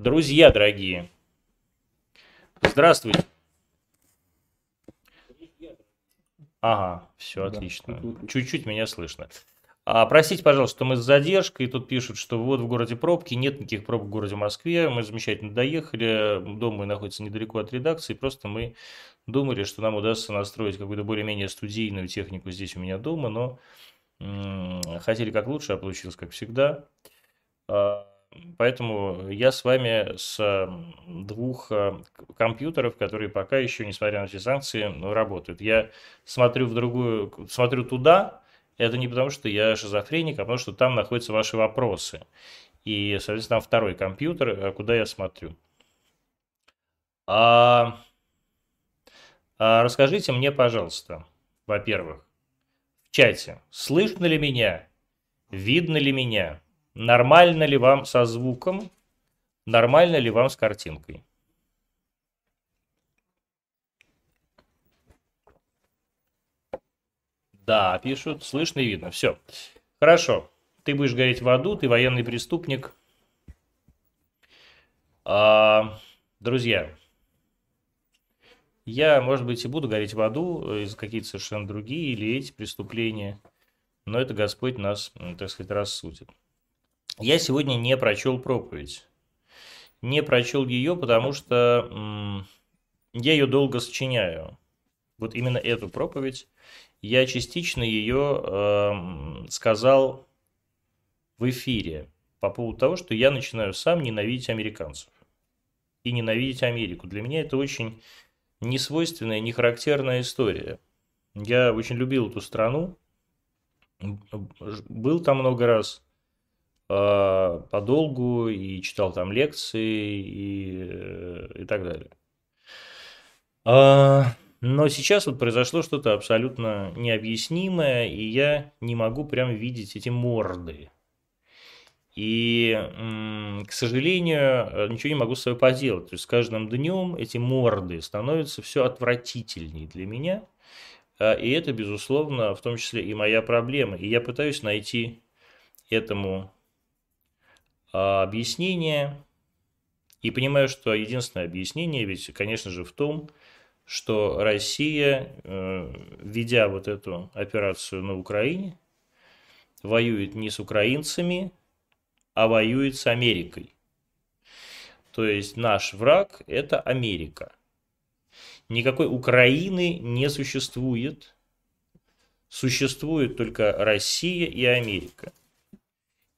Друзья дорогие, здравствуйте. Ага, все отлично. Чуть-чуть меня слышно. А, простите, пожалуйста, что мы с задержкой. Тут пишут, что вот в городе пробки. Нет никаких пробок в городе Москве. Мы замечательно доехали. Дом мой находится недалеко от редакции. Просто мы думали, что нам удастся настроить какую-то более-менее студийную технику здесь у меня дома. Но м, хотели как лучше, а получилось как всегда. А, Поэтому я с вами с двух к- компьютеров, которые пока еще, несмотря на все санкции, ну, работают. Я смотрю в другую, смотрю туда, это не потому, что я шизофреник, а потому что там находятся ваши вопросы. И, соответственно, там второй компьютер, а, куда я смотрю. А, а расскажите мне, пожалуйста, во-первых, в чате, слышно ли меня, видно ли меня, нормально ли вам со звуком, нормально ли вам с картинкой? Да, пишут, слышно и видно. Все. Хорошо. Ты будешь гореть в аду, ты военный преступник. А, друзья, я, может быть, и буду гореть в аду э, из какие-то совершенно другие или эти преступления, но это Господь нас, так сказать, рассудит. Я сегодня не прочел проповедь. Не прочел ее, потому что я ее долго сочиняю. Вот именно эту проповедь я частично ее эм, сказал в эфире по поводу того, что я начинаю сам ненавидеть американцев и ненавидеть Америку. Для меня это очень несвойственная, не характерная история. Я очень любил эту страну, ж- был там много раз э, подолгу и читал там лекции и, э, и так далее. А, Но сейчас вот произошло что-то абсолютно необъяснимое, и я не могу прям видеть эти морды. И, к сожалению, э, ничего не могу с собой поделать. То есть с каждым днем эти морды становятся все отвратительнее для меня. А, И это, безусловно, в том числе и моя проблема. И я пытаюсь найти этому объяснение. И понимаю, что единственное объяснение ведь, конечно же, в том, что Россия, э, ведя вот эту операцию на Украине, воюет не с украинцами, а воюет с Америкой. То есть наш враг – это Америка. Никакой Украины не существует. Существует только Россия и Америка.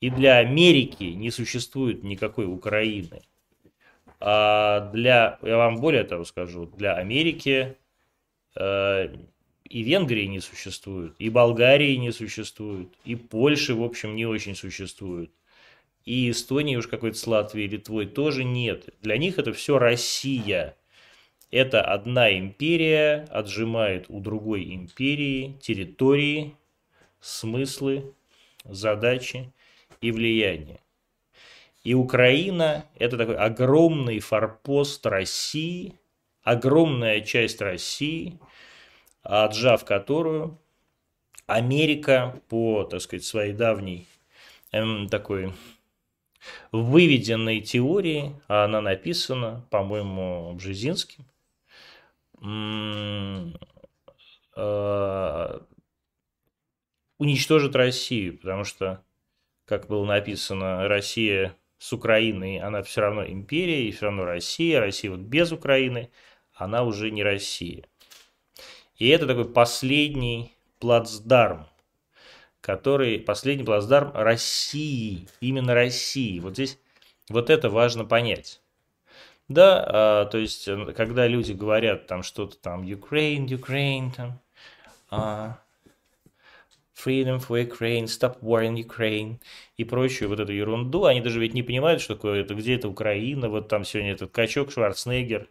И для Америки не существует никакой Украины. А для, я вам более того скажу, для Америки э, и Венгрии не существует, и Болгарии не существует, и Польши, в общем, не очень существует. И Эстонии уж какой-то с Латвией, Литвой тоже нет. Для них это все Россия. Это одна империя отжимает у другой империи территории, смыслы, задачи и влияние. И Украина – это такой огромный форпост России, огромная часть России, отжав которую Америка по, так сказать, своей давней эм, такой выведенной теории, а она написана, по-моему, Бжезинским, э, уничтожит Россию, потому что, как было написано, Россия с Украиной, она все равно империя, и все равно Россия, Россия вот без Украины, она уже не Россия. И это такой последний плацдарм, который, последний плацдарм России, именно России. Вот здесь, вот это важно понять. Да, а, то есть, когда люди говорят там что-то там, Ukraine, Ukraine, там, а, Freedom for Ukraine, Stop War in Ukraine и прочую вот эту ерунду, они даже ведь не понимают, что такое это, где это Украина, вот там сегодня этот качок Шварценеггер.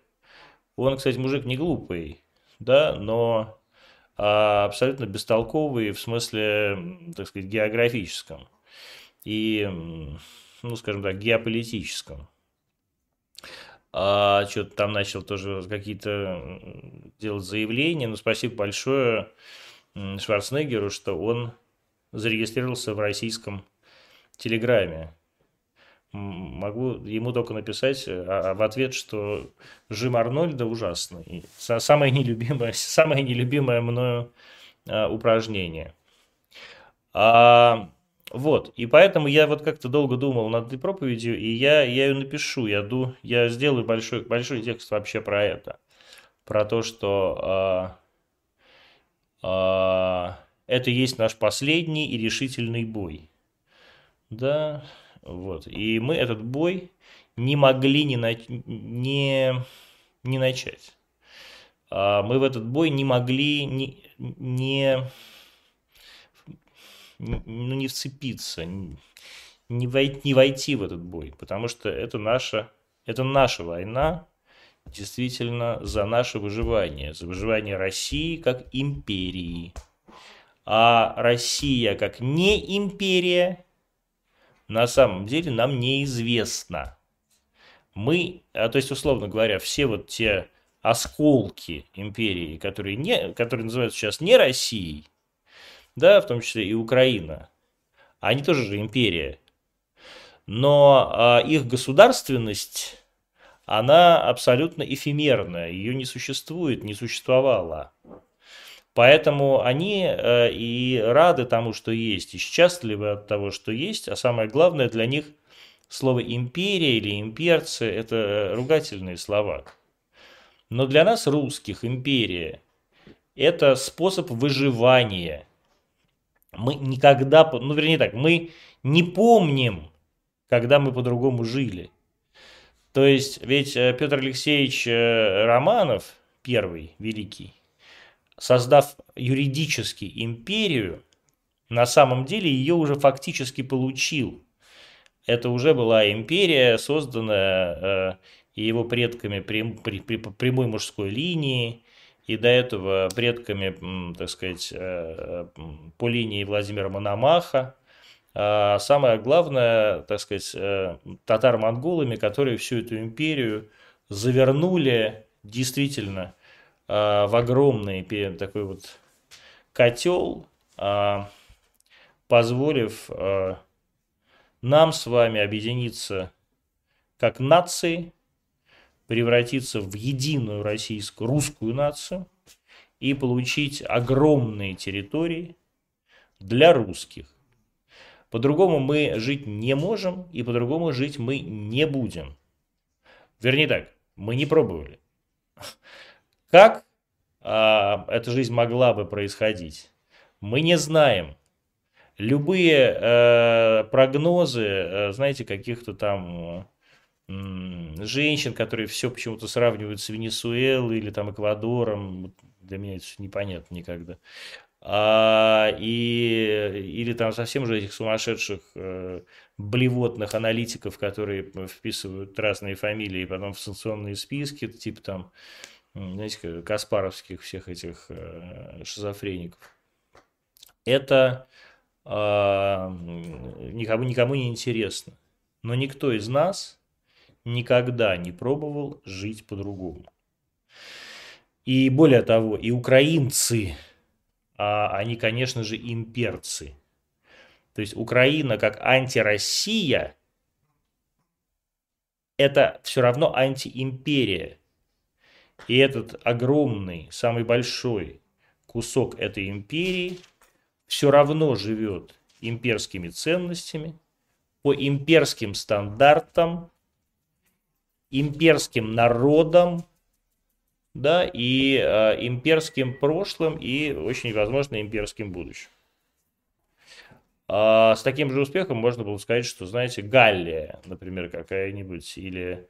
Он, кстати, мужик не глупый, да, но а, абсолютно бестолковый в смысле, так сказать, географическом и, ну, скажем так, геополитическом. А, что-то там начал тоже какие-то делать заявления, но спасибо большое Шварценеггеру, что он зарегистрировался в российском Телеграме. могу ему только написать а, а в ответ, что Жим Арнольда ужасный. Самое нелюбимое, самое нелюбимое мною а, упражнение. А, вот, и поэтому я вот как-то долго думал над этой проповедью, и я, я ее напишу, я, ду, я сделаю большой, большой текст вообще про это. Про то, что это есть наш последний и решительный бой. Да, вот. И мы этот бой не могли не, на... не... не начать. А мы в этот бой не могли не, не, ну, не вцепиться, не не войти в этот бой, потому что это наша, это наша война, действительно за наше выживание, за выживание России как империи. А Россия как не империя на самом деле нам неизвестно. Мы, а, то есть, условно говоря, все вот те осколки империи, которые, не, которые называются сейчас не Россией, да, в том числе и Украина, они тоже же империя. Но а, их государственность, она абсолютно эфемерная, ее не существует, не существовало. Поэтому они э, и рады тому, что есть, и счастливы от того, что есть, а самое главное для них слово империя или имперцы – это ругательные слова. Но для нас, русских, империя – это способ выживания. Мы никогда, ну вернее так, мы не помним, когда мы по-другому жили. То есть, ведь э, Петр Алексеевич э, Романов, первый великий, создав юридически империю, на самом деле ее уже фактически получил. Это уже была империя, созданная э, его предками прямой мужской линии, и до этого предками, так сказать, по линии Владимира Мономаха. А самое главное, так сказать, э, татар-монголами, которые всю эту империю завернули действительно а, в огромный такой вот котел, а, позволив а, нам с вами объединиться как нации, превратиться в единую российскую, русскую нацию и получить огромные территории для русских. По-другому мы жить не можем, и по-другому жить мы не будем. Вернее так, мы не пробовали. Как а, эта жизнь могла бы происходить? Мы не знаем. Любые э, прогнозы, э, знаете, каких-то там э, женщин, которые все почему-то сравнивают с Венесуэлой или там Эквадором, для меня это непонятно никогда. А, и, или там совсем же этих сумасшедших э, блевотных аналитиков, которые вписывают разные фамилии потом в санкционные списки, типа там знаете, каспаровских всех этих э, шизофреников. Это э, никому, никому не интересно. Но никто из нас никогда не пробовал жить по-другому. И более того, и украинцы, они, конечно же, имперцы. То есть Украина как антироссия – это все равно антиимперия. И этот огромный, самый большой кусок этой империи все равно живет имперскими ценностями, по имперским стандартам, имперским народом, да, и э, имперским прошлым, и очень возможно имперским будущим. А с таким же успехом можно было сказать, что, знаете, Галлия, например, какая-нибудь, или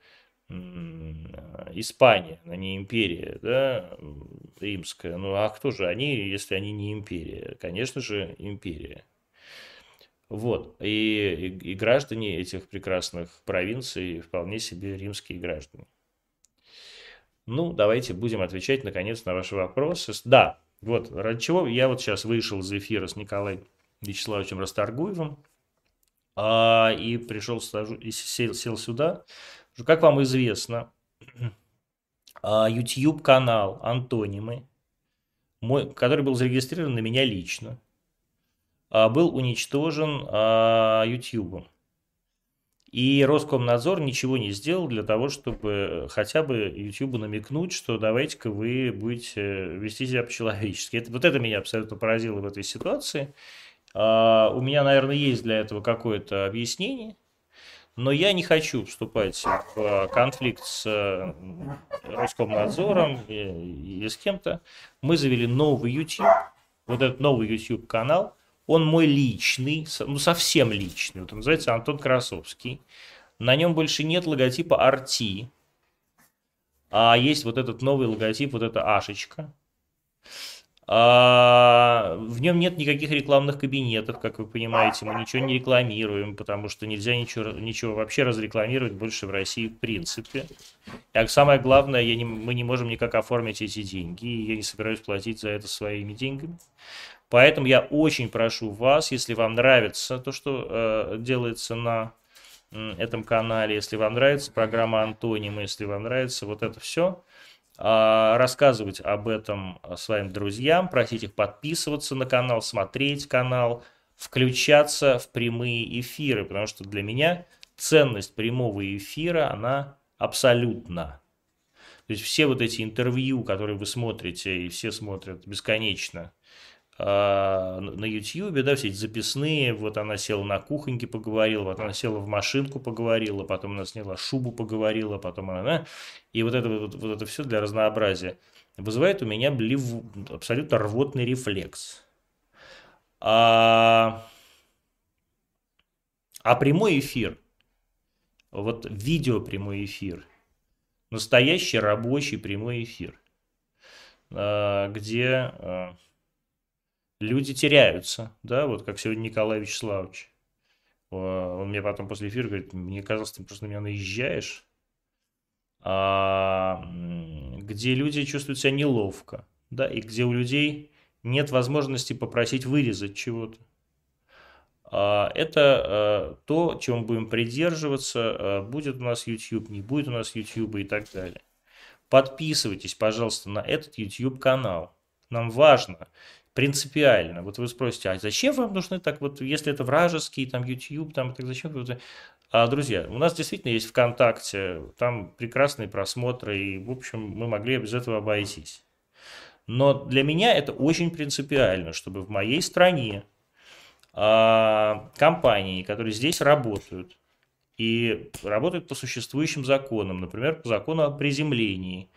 Испания, она не империя, да, римская. Ну а кто же они, если они не империя? Конечно же, империя. Вот. И, и, и граждане этих прекрасных провинций вполне себе римские граждане. Ну, давайте будем отвечать, наконец, на ваши вопросы. Да, вот, ради чего я вот сейчас вышел из эфира с Николаем Вячеславовичем Расторгуевым а, и пришел, сел, сел сюда, как вам известно, а, YouTube канал Антонимы, мой, который был зарегистрирован на меня лично, а, был уничтожен YouTube. И Роскомнадзор ничего не сделал для того, чтобы хотя бы YouTube намекнуть, что давайте-ка вы будете вести себя по-человечески. Это, вот это меня абсолютно поразило в этой ситуации. А, у меня, наверное, есть для этого какое-то объяснение, но я не хочу вступать в конфликт с э, Роскомнадзором или с кем-то. Мы завели новый YouTube, вот этот новый YouTube канал – он мой личный, ну совсем личный. Вот он называется Антон Красовский. На нем больше нет логотипа RT, а есть вот этот новый логотип, вот эта Ашечка. А, в нем нет никаких рекламных кабинетов, как вы понимаете, мы ничего не рекламируем, потому что нельзя ничего, ничего вообще разрекламировать больше в России в принципе. И самое главное, я не, мы не можем никак оформить эти деньги, и я не собираюсь платить за это своими деньгами. Поэтому я очень прошу вас, если вам нравится то, что э, делается на этом канале, если вам нравится программа Антоним, если вам нравится вот это все, э, рассказывать об этом своим друзьям, просить их подписываться на канал, смотреть канал, включаться в прямые эфиры, потому что для меня ценность прямого эфира, она абсолютна. То есть все вот эти интервью, которые вы смотрите, и все смотрят бесконечно, а, на YouTube, да, все эти записные, вот она села на кухоньке, поговорила, вот она села в машинку, поговорила, потом она сняла шубу, поговорила, потом она, и вот это, вот, вот это все для разнообразия вызывает у меня блив, абсолютно рвотный рефлекс. А, а прямой эфир, вот видео прямой эфир, настоящий рабочий прямой эфир, а, где а, люди теряются, да, вот как сегодня Николай Вячеславович. Он мне потом после эфира говорит, мне казалось, ты просто на меня наезжаешь, а, где люди чувствуют себя неловко, да, и где у людей нет возможности попросить вырезать чего-то. А, это а, то, чем будем придерживаться, а, будет у нас YouTube, не будет у нас YouTube и так далее. Подписывайтесь, пожалуйста, на этот YouTube канал. Нам важно, принципиально. Вот вы спросите, а зачем вам нужны так вот, если это вражеский, там, YouTube, там, так зачем. А, друзья, у нас действительно есть ВКонтакте, там прекрасные просмотры, и, в общем, мы могли без этого обойтись. Но для меня это очень принципиально, чтобы в моей стране а, компании, которые здесь работают, и работают по существующим законам, например, по закону о приземлении,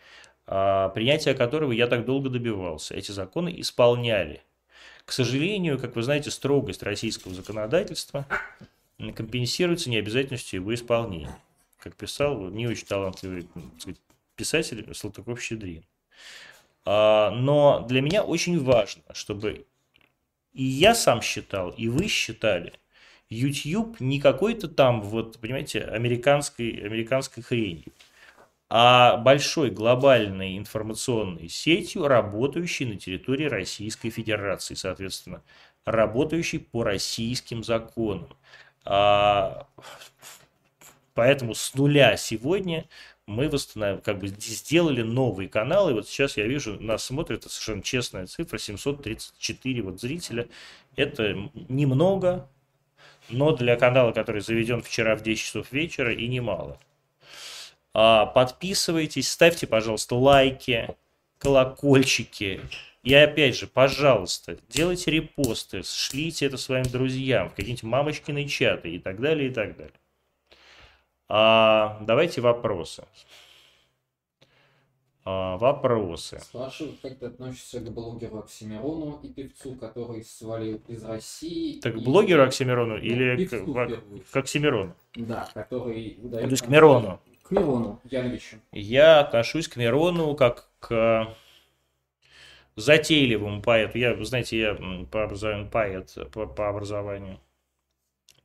принятия которого я так долго добивался. Эти законы исполняли. К сожалению, как вы знаете, строгость российского законодательства компенсируется необязательностью его исполнения. Как писал не очень талантливый сказать, писатель Салтыков-Щедрин. А, но для меня очень важно, чтобы и я сам считал, и вы считали, YouTube не какой-то там, вот, понимаете, американской, американской хренью а большой глобальной информационной сетью, работающей на территории Российской Федерации, соответственно, работающей по российским законам. А, поэтому с нуля сегодня мы восстановим, как бы сделали новый канал, и вот сейчас я вижу, нас смотрит, это совершенно честная цифра, 734 вот зрителя. Это немного, но для канала, который заведен вчера в 10 часов вечера, и немало. А, подписывайтесь, ставьте, пожалуйста, лайки, колокольчики. И опять же, пожалуйста, делайте репосты, шлите это своим друзьям в какие-нибудь мамочкины чаты и так далее, и так далее. А, давайте вопросы. А, вопросы. Спрашивают, как ты относишься к блогеру Оксимирону и певцу, который свалил из России. Так, к блогеру Оксимирону ну, или к, к Оксимирону? Да, который выдает... То есть к Мирону. К Мирону Яновичу. Я отношусь к Мирону как к затейливому поэту. Я, знаете, я по образованию поэт, по, по образованию.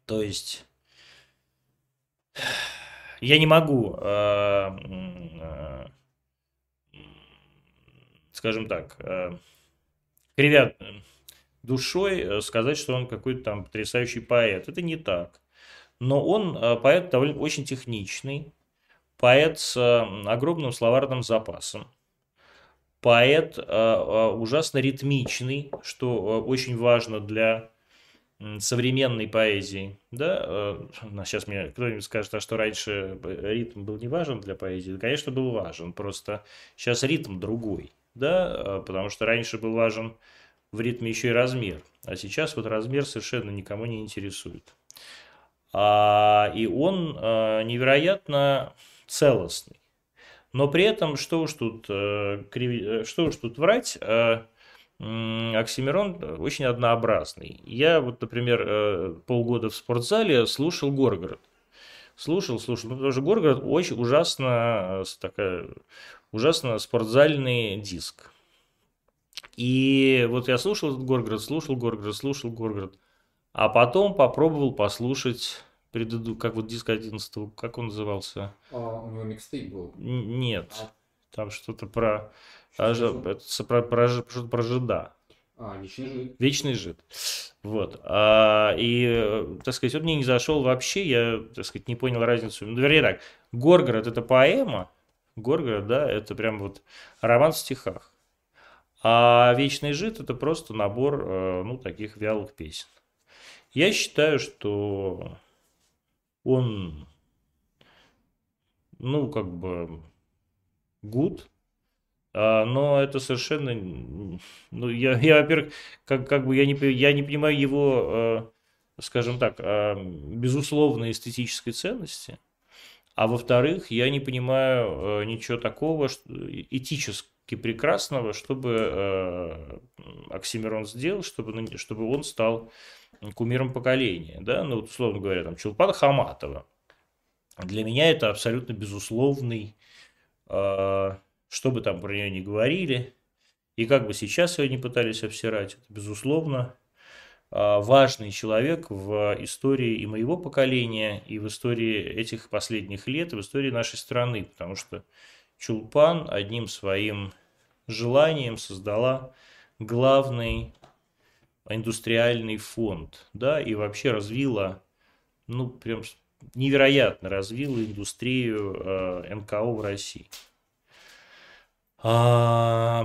То есть я не могу, э, э, скажем так, э, кривя душой э, сказать, что он какой-то там потрясающий поэт. Это не так. Но он э, поэт довольно очень техничный, поэт с огромным словарным запасом, поэт э, э, ужасно ритмичный, что э, очень важно для современной поэзии, да, сейчас мне кто-нибудь скажет, а что раньше ритм был не важен для поэзии, конечно, был важен, просто сейчас ритм другой, да, потому что раньше был важен в ритме еще и размер, а сейчас вот размер совершенно никому не интересует. А, и он невероятно целостный. Но при этом, что уж тут, э, э, что уж тут врать, э, Оксимирон очень однообразный. Я вот, например, полгода в спортзале слушал Горгород. Слушал, слушал. Ну, потому что Горгород очень ужасно, такая, ужасно спортзальный диск. И вот я слушал этот Горгород, слушал Горгород, слушал Горгород. А потом попробовал послушать преду как вот диск 11 как он назывался? А, у него микстейп был? нет, а... там что-то про, а, это, про, про, что-то про жида. А, вечный жид. Вечный жид. Вот. А, и, так сказать, он мне не зашел вообще, я, так сказать, не понял разницу. Ну, вернее так, Горгород это поэма, Горгород, да, это прям вот роман в стихах. А Вечный жид это просто набор, э, ну, таких вялых песен. Я считаю, что он, ну, как бы, good, а, но это совершенно, ну, я, я во-первых, как, как бы я не, я не понимаю его, а, скажем так, а, безусловной эстетической ценности, а во-вторых, я не понимаю ничего такого что, этически прекрасного, чтобы Оксимирон сделал, чтобы, чтобы он стал кумиром поколения, да, ну, вот, условно говоря, там, Чулпан Хаматова. Для меня это абсолютно безусловный, э, что бы там про нее ни говорили, и как бы сейчас ее не пытались обсирать, это, безусловно, э, важный человек в истории и моего поколения, и в истории этих последних лет, и в истории нашей страны, потому что Чулпан одним своим желанием создала главный индустриальный фонд, да, и вообще развила, ну, прям невероятно развила индустрию э, НКО в России. А,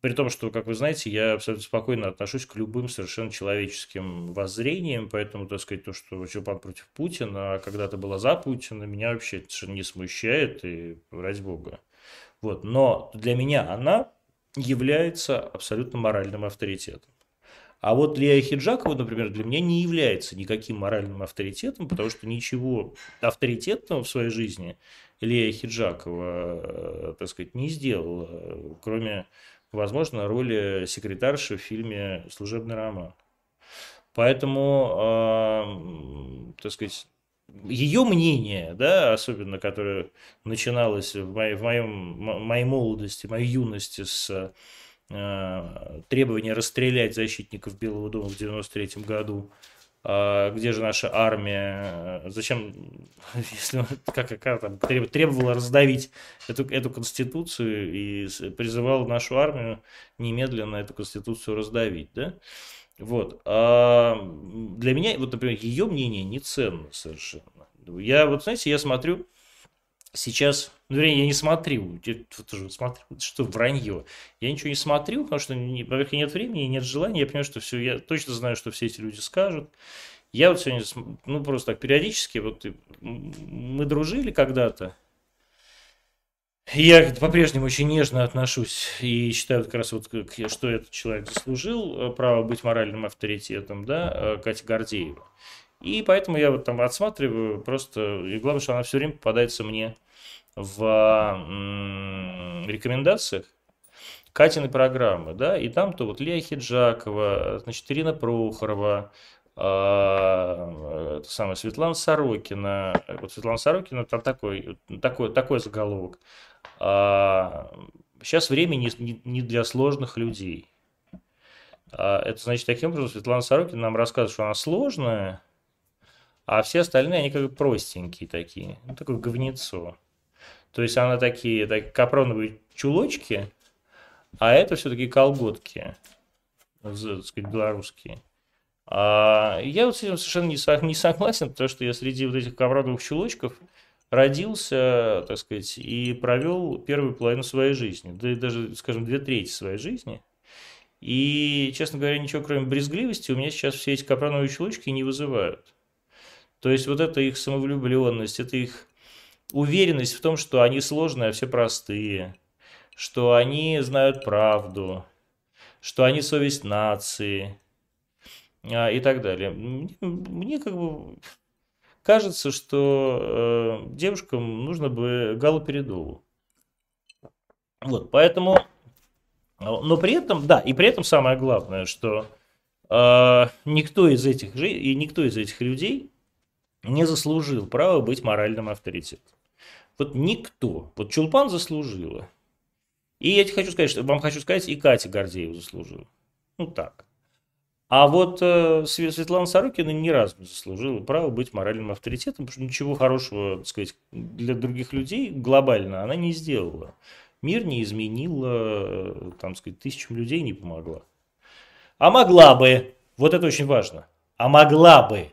при том, что, как вы знаете, я абсолютно спокойно отношусь к любым совершенно человеческим воззрениям, поэтому, так сказать, то, что Чулпан против Путина, а когда-то была за Путина, меня вообще совершенно не смущает, и ради бога. Вот. Но для меня она является абсолютно моральным авторитетом. А вот Лия Хиджакова, например, для меня не является никаким моральным авторитетом, потому что ничего авторитетного в своей жизни Лия Хиджакова, э, так сказать, не сделала, кроме, возможно, роли секретарши в фильме «Служебный роман». Поэтому, э, так сказать, ее мнение, да, особенно которое начиналось в моей, в моем, моей молодости, моей юности с э, требования расстрелять защитников Белого дома в 93 году, э, где же наша армия, зачем, если как, как там, требовала раздавить эту, эту конституцию и призывала нашу армию немедленно эту конституцию раздавить, да, вот. А для меня, вот, например, ее мнение не ценно совершенно. Я вот, знаете, я смотрю сейчас, ну, вернее, я не смотрю, вот уже смотрю, что вранье. Я ничего не смотрю, потому что, во-первых, нет времени, нет желания, я понимаю, что все, я точно знаю, что все эти люди скажут. Я вот сегодня, ну, просто так периодически, вот мы дружили когда-то, я по-прежнему очень нежно отношусь и считаю как раз вот, что этот человек заслужил э, право быть моральным авторитетом, да, э, Катя Гордеева. И поэтому я вот там отсматриваю просто, и главное, что она все время попадается мне в рекомендациях Катиной программы, да, и там то вот Лея Хиджакова, значит, Ирина Прохорова, а, это самое, Светлана Сорокина, вот Светлана Сорокина, там такой, такой, такой заголовок. Сейчас а, время не, для сложных людей. А, это значит, таким образом, Светлана Сорокина нам рассказывает, что она сложная, а все остальные, они как бы простенькие такие. Ну, такое говнецо. То есть, она такие, так, капроновые чулочки, а это все-таки колготки, так сказать, белорусские. А я вот с этим совершенно не, не согласен, потому что я среди вот этих капроновых чулочков – родился, так сказать, и провел первую половину своей жизни, да и даже, скажем, две трети своей жизни. И, честно говоря, ничего кроме брезгливости у меня сейчас все эти капрановые чулочки не вызывают. То есть вот эта их самовлюбленность, это их уверенность в том, что они сложные, а все простые, что они знают правду, что они совесть нации а, и так далее. Мне, мне как бы кажется, что э, девушкам нужно бы галоперидолу. Вот, поэтому, но при этом, да, и при этом самое главное, что э, никто из этих и никто из этих людей не заслужил права быть моральным авторитетом. Вот никто. Вот Чулпан заслужила. И я тебе хочу сказать, что вам хочу сказать, и Катя Гордеева заслужила. Ну так. А вот э, Светлана Сорокина ни разу не заслужила право быть моральным авторитетом, потому что ничего хорошего, так сказать, для других людей глобально она не сделала. Мир не изменила, э, там, сказать, тысячам людей не помогла. А могла бы, вот это очень важно, а могла бы,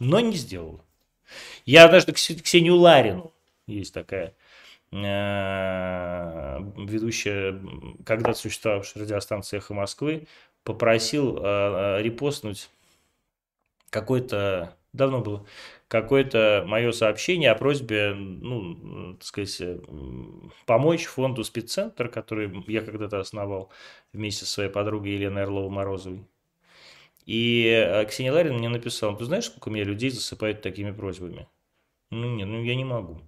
но не сделала. Я однажды Ксению Ларину, есть такая э, ведущая, когда существовавшая радиостанция «Эхо Москвы», попросил э, репостнуть какой-то, давно было, какое-то мое сообщение о просьбе, ну, так сказать, помочь фонду «Спеццентр», который я когда-то основал вместе со своей подругой Еленой Орловой-Морозовой. И э, Ксения Ларина мне написала, ты знаешь, сколько меня людей засыпают такими просьбами? Ну, нет, ну я не могу.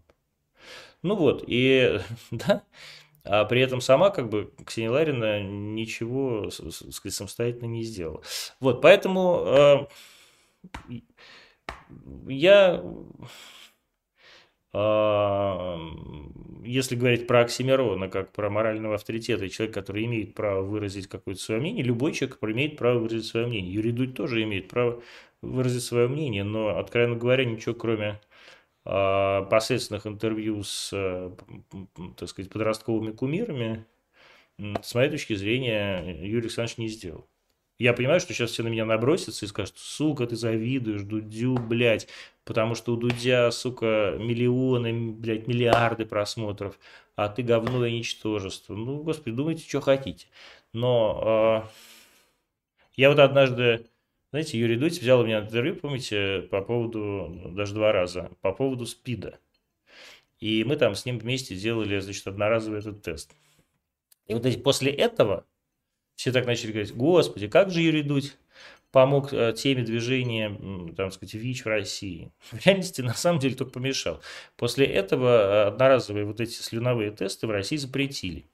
Ну вот, и да, а при этом сама, как бы, Ксения Ларина ничего, сказать, самостоятельно не сделала. Вот, поэтому э, я, э, если говорить про Оксимирона, как про морального авторитета, и человек, который имеет право выразить какое-то свое мнение, любой человек имеет право выразить свое мнение. Юрий Дудь тоже имеет право выразить свое мнение, но, откровенно говоря, ничего кроме а, посредственных интервью с, э, так сказать, подростковыми кумирами, с моей точки зрения, Юрий Александрович не сделал. Я понимаю, что сейчас все на меня набросятся и скажут, сука, ты завидуешь Дудю, блядь, потому что у Дудя, сука, миллионы, блядь, миллиарды просмотров, а ты говно и ничтожество. Ну, господи, думайте, что хотите. Но э, я вот однажды знаете, Юрий Дудь взял у меня интервью, помните, по поводу, даже два раза, по поводу СПИДа. И мы там с ним вместе делали, значит, одноразовый этот тест. И вот эти, после этого все так начали говорить, господи, как же Юрий Дудь помог э, теме движения, там сказать, ВИЧ в России. В реальности, на самом деле, только помешал. После этого э, одноразовые вот эти слюновые тесты в России запретили.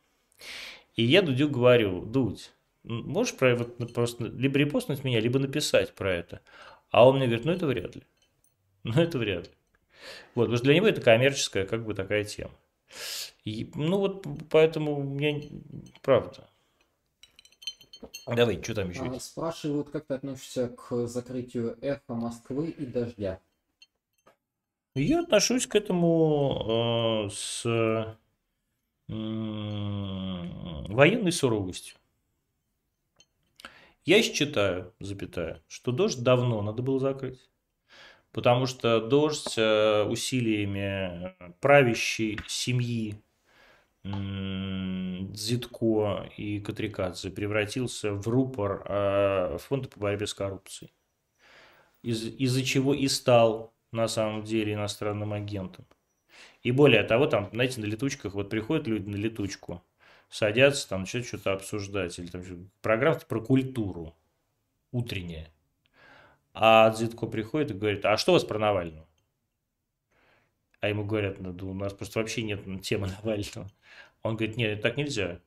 И я Дудю говорю, Дудь, можешь про вот просто либо репостнуть меня, либо написать про это. А он мне говорит, ну это вряд ли. Ну это вряд ли. Вот, потому что для него это коммерческая как бы такая тема. И, ну вот поэтому мне правда. Давай, что там еще? А, спрашивают, как ты относишься к закрытию эхо Москвы и дождя? Я отношусь к этому э, с э, военной суровостью. Я считаю, запятая, что дождь давно надо было закрыть. Потому что дождь э, усилиями правящей семьи Зитко и Катрикадзе превратился в рупор э, фонда по борьбе с коррупцией. Из- из-за чего и стал на самом деле иностранным агентом. И более того, там, знаете, на летучках, вот приходят люди на летучку, садятся, там начинают что-то обсуждать. Или там программа про культуру утренняя. А Дзитко приходит и говорит, а что у вас про Навального? А ему говорят, ну, у нас просто вообще нет темы Навального. Он говорит, нет, так нельзя.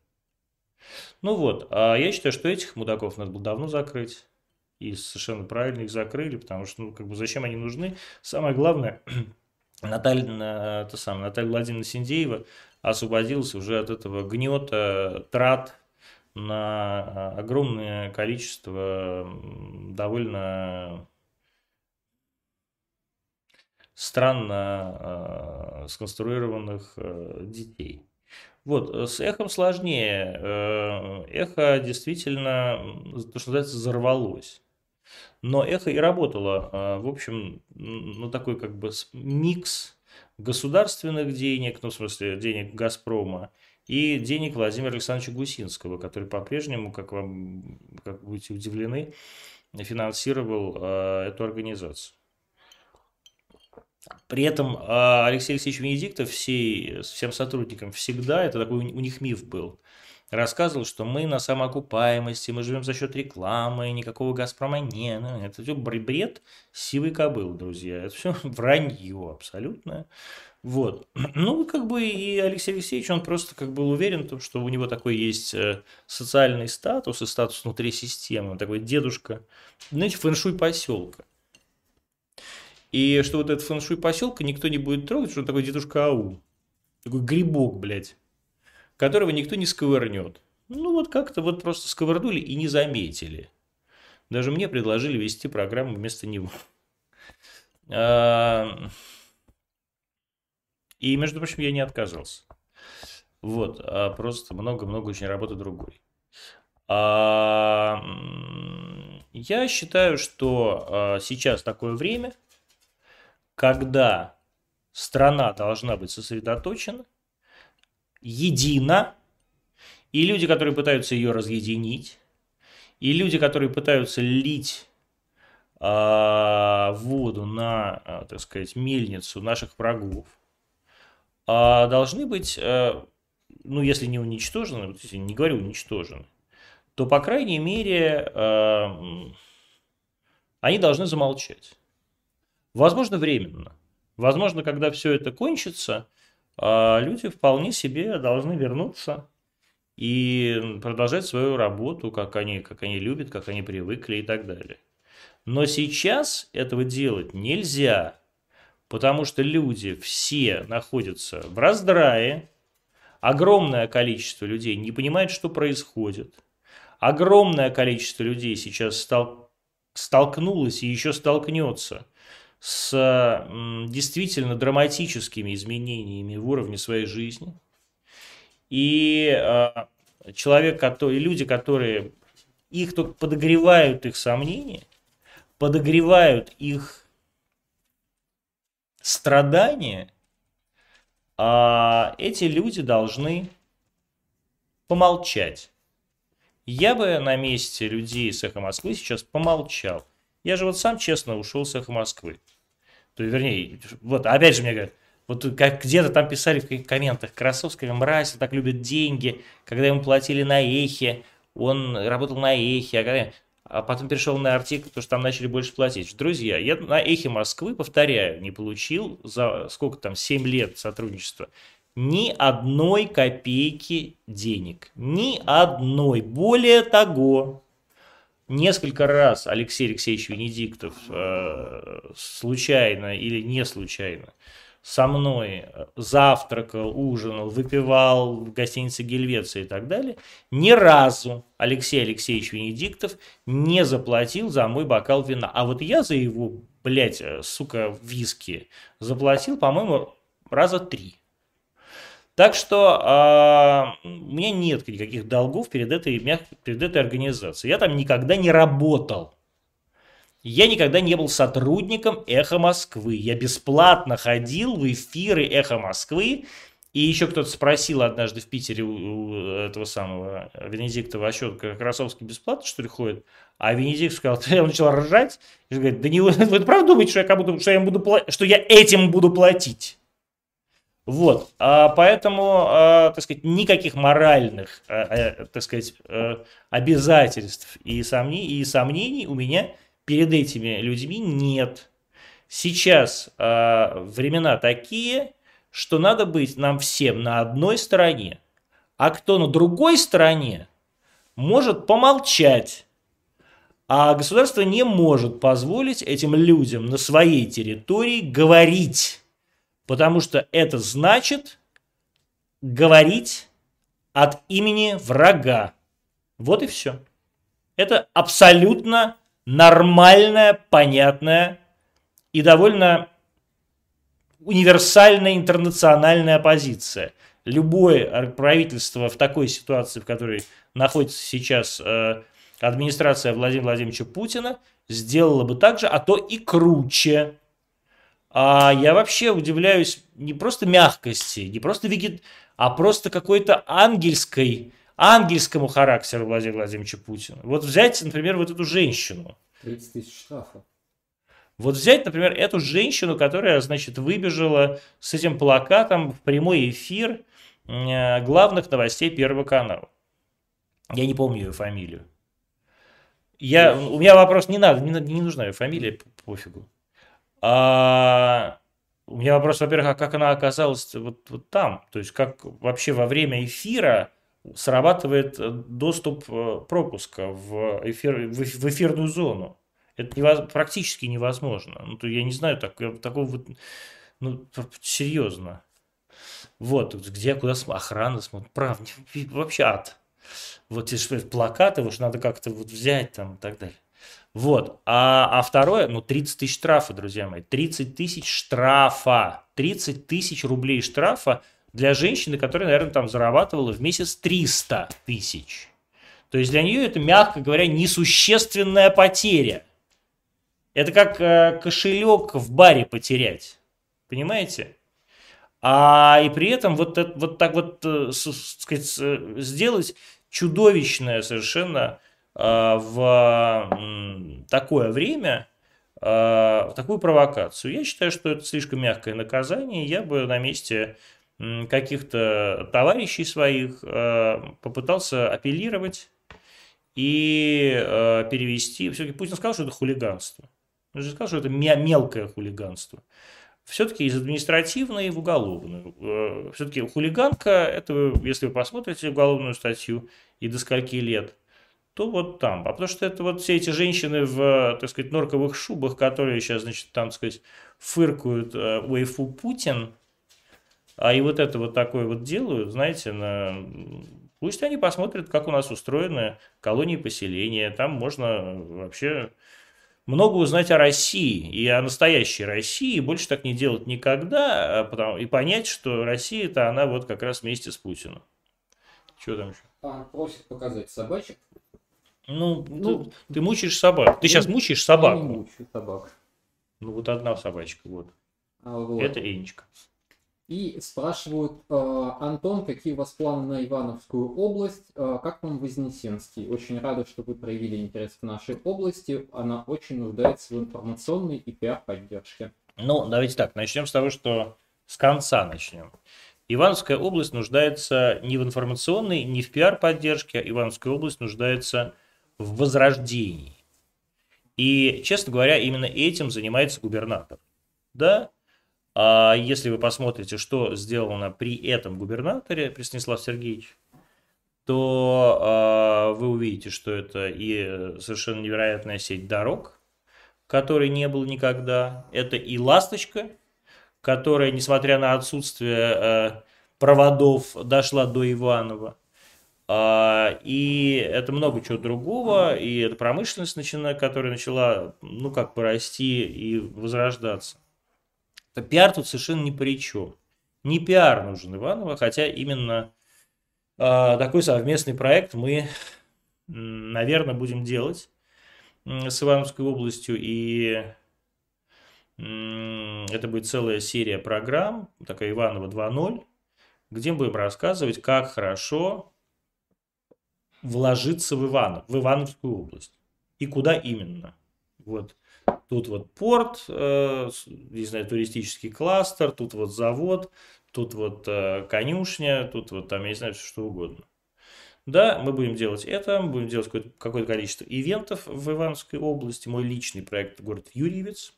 Ну вот, а я считаю, что этих мудаков надо было давно закрыть. И совершенно правильно их закрыли, потому что, ну, как бы, зачем они нужны? Самое главное, Наталья, это самое, Наталья Владимировна Синдеева освободился уже от этого гнета, трат на а, огромное количество довольно странно а, сконструированных э, детей. Вот, э, с эхом сложнее. Э, эхо действительно, то, что называется, взорвалось. Но эхо и работало, в общем, ну такой как бы микс государственных денег, ну, в смысле, денег «Газпрома», и денег Владимира Александровича Гусинского, который по-прежнему, как вам как будете удивлены, финансировал э, эту организацию. При этом э, Алексей Алексеевич Венедиктов всей, всем сотрудникам всегда, это такой у них миф был, рассказывал, что мы на самоокупаемости, мы живем за счет рекламы, никакого Газпрома нет. Ну, это все бред сивый кобыл, друзья. Это все вранье абсолютно. Вот. Ну, как бы и Алексей Алексеевич, он просто как был уверен в том, что у него такой есть э, социальный статус и статус внутри системы. Он такой дедушка, знаете, фэншуй поселка. И что вот этот фэншуй поселка никто не будет трогать, что он такой дедушка Ау. Такой грибок, блядь которого никто не сковырнет. Ну вот как-то вот просто сковырнули и не заметили. Даже мне предложили вести программу вместо него. А, и, между прочим, я не отказался. Вот, а просто много-много очень работы другой. А, я считаю, что сейчас такое время, когда страна должна быть сосредоточена, едина, и люди, которые пытаются ее разъединить, и люди, которые пытаются лить а, воду на, а, так сказать, мельницу наших врагов, а, должны быть, а, ну, если не уничтожены, вот если не говорю уничтожены, то, по крайней мере, а, они должны замолчать. Возможно, временно. Возможно, когда все это кончится, люди вполне себе должны вернуться и продолжать свою работу, как они, как они любят, как они привыкли и так далее. Но сейчас этого делать нельзя, потому что люди все находятся в раздрае, огромное количество людей не понимает, что происходит, огромное количество людей сейчас стал, столкнулось и еще столкнется с действительно драматическими изменениями в уровне своей жизни. И а, человек, который, люди, которые их только подогревают их сомнения, подогревают их страдания, а эти люди должны помолчать. Я бы на месте людей с эхо Москвы сейчас помолчал. Я же вот сам честно ушел с эхо Москвы. Вернее, вот опять же мне говорят, вот как где-то там писали в комментах, Красовская мразь, так любит деньги, когда ему платили на эхе, он работал на эхе, а, когда... а потом перешел на артик, потому что там начали больше платить. Друзья, я на эхе Москвы, повторяю, не получил за сколько там, 7 лет сотрудничества ни одной копейки денег. Ни одной. Более того, несколько раз Алексей Алексеевич Венедиктов э, случайно или не случайно со мной завтракал, ужинал, выпивал в гостинице Гельвеция и так далее, ни разу Алексей Алексеевич Венедиктов не заплатил за мой бокал вина. А вот я за его, блядь, сука, виски заплатил, по-моему, раза три. Так что э, у меня нет никаких долгов перед этой, перед этой организацией. Я там никогда не работал. Я никогда не был сотрудником «Эхо Москвы». Я бесплатно ходил в эфиры «Эхо Москвы». И еще кто-то спросил однажды в Питере у этого самого Венедиктова, а что, Красовский бесплатно, что ли, ходит? А Венедикт сказал, я начал ржать, и говорит, да не вы, вы правда думаете, что я, как будто, что, я буду, что я этим буду платить? Вот, а поэтому, а, так сказать, никаких моральных, а, а, так сказать, а, обязательств и сомнений, и сомнений у меня перед этими людьми нет. Сейчас а, времена такие, что надо быть нам всем на одной стороне, а кто на другой стороне, может помолчать. А государство не может позволить этим людям на своей территории говорить Потому что это значит говорить от имени врага. Вот и все. Это абсолютно нормальная, понятная и довольно универсальная интернациональная позиция. Любое правительство в такой ситуации, в которой находится сейчас э, администрация Владимира Владимировича Путина, сделало бы так же, а то и круче. А я вообще удивляюсь не просто мягкости, не просто вегет, а просто какой-то ангельской, ангельскому характеру Владимира Владимировича Путина. Вот взять, например, вот эту женщину. 30 тысяч штрафов. Вот взять, например, эту женщину, которая, значит, выбежала с этим плакатом в прямой эфир э, главных новостей Первого канала. Я не помню ее фамилию. Я, у меня вопрос не надо, не, не нужна ее фамилия, пофигу. А, у меня вопрос, во-первых, а как она оказалась вот, вот там? То есть, как вообще во время эфира срабатывает э, доступ э, пропуска в, эфир, в, в эфирную зону? Это невоз, практически невозможно. Ну, то я не знаю, так, такого вот, ну, серьезно. Вот, где, куда охрана смотрит, прав, вообще ад. Вот эти плакаты, уж надо как-то вот взять там и так далее. Вот. А, а второе, ну, 30 тысяч штрафа, друзья мои. 30 тысяч штрафа. 30 тысяч рублей штрафа для женщины, которая, наверное, там зарабатывала в месяц 300 тысяч. То есть для нее это, мягко говоря, несущественная потеря. Это как э, кошелек в баре потерять. Понимаете? А и при этом вот, вот так вот, э, сказать, э, сделать чудовищное совершенно в такое время, в такую провокацию. Я считаю, что это слишком мягкое наказание. Я бы на месте каких-то товарищей своих попытался апеллировать и перевести. Все-таки Путин сказал, что это хулиганство. Он же сказал, что это мелкое хулиганство все-таки из административной в уголовную. Э, все-таки хулиганка, это, если вы посмотрите уголовную статью и до скольки лет, то вот там. А потому что это вот все эти женщины в, так сказать, норковых шубах, которые сейчас, значит, там, так сказать, фыркают Уэйфу Путин, а и вот это вот такое вот делают, знаете, на... пусть они посмотрят, как у нас устроены колонии поселения. Там можно вообще много узнать о России и о настоящей России, и больше так не делать никогда, а потому, и понять, что Россия это она вот как раз вместе с Путиным. Что там еще? Просит показать собачек. Ну, ну ты, ты мучаешь собак. Ты сейчас мучаешь собаку. Я не мучаю собак. Ну вот одна собачка, вот. А, вот. Это Энечка. И спрашивают, э, Антон, какие у вас планы на Ивановскую область? Э, как вам Вознесенский? Очень рада, что вы проявили интерес к нашей области. Она очень нуждается в информационной и пиар-поддержке. Ну, давайте так, начнем с того, что с конца начнем. Ивановская область нуждается не в информационной, не в пиар-поддержке, а Ивановская область нуждается в возрождении. И, честно говоря, именно этим занимается губернатор. Да, а если вы посмотрите, что сделано при этом губернаторе, при Станислав Сергеевич, то э, вы увидите, что это и совершенно невероятная сеть дорог, которой не было никогда. Это и ласточка, которая, несмотря на отсутствие э, проводов, дошла до Иванова. А, и это много чего другого, и это промышленность, начина, которая начала, ну, как бы расти и возрождаться то пиар тут совершенно ни при чем. Не пиар нужен Иванова, хотя именно э, такой совместный проект мы, наверное, будем делать с Ивановской областью. И это будет целая серия программ, такая Иванова 2.0, где мы будем рассказывать, как хорошо вложиться в Иванов, в Ивановскую область. И куда именно. Вот. Тут вот порт, э, не знаю, туристический кластер, тут вот завод, тут вот э, конюшня, тут вот там, я не знаю, что угодно. Да, мы будем делать это, мы будем делать какое-то, какое количество ивентов в Ивановской области. Мой личный проект город Юрьевец.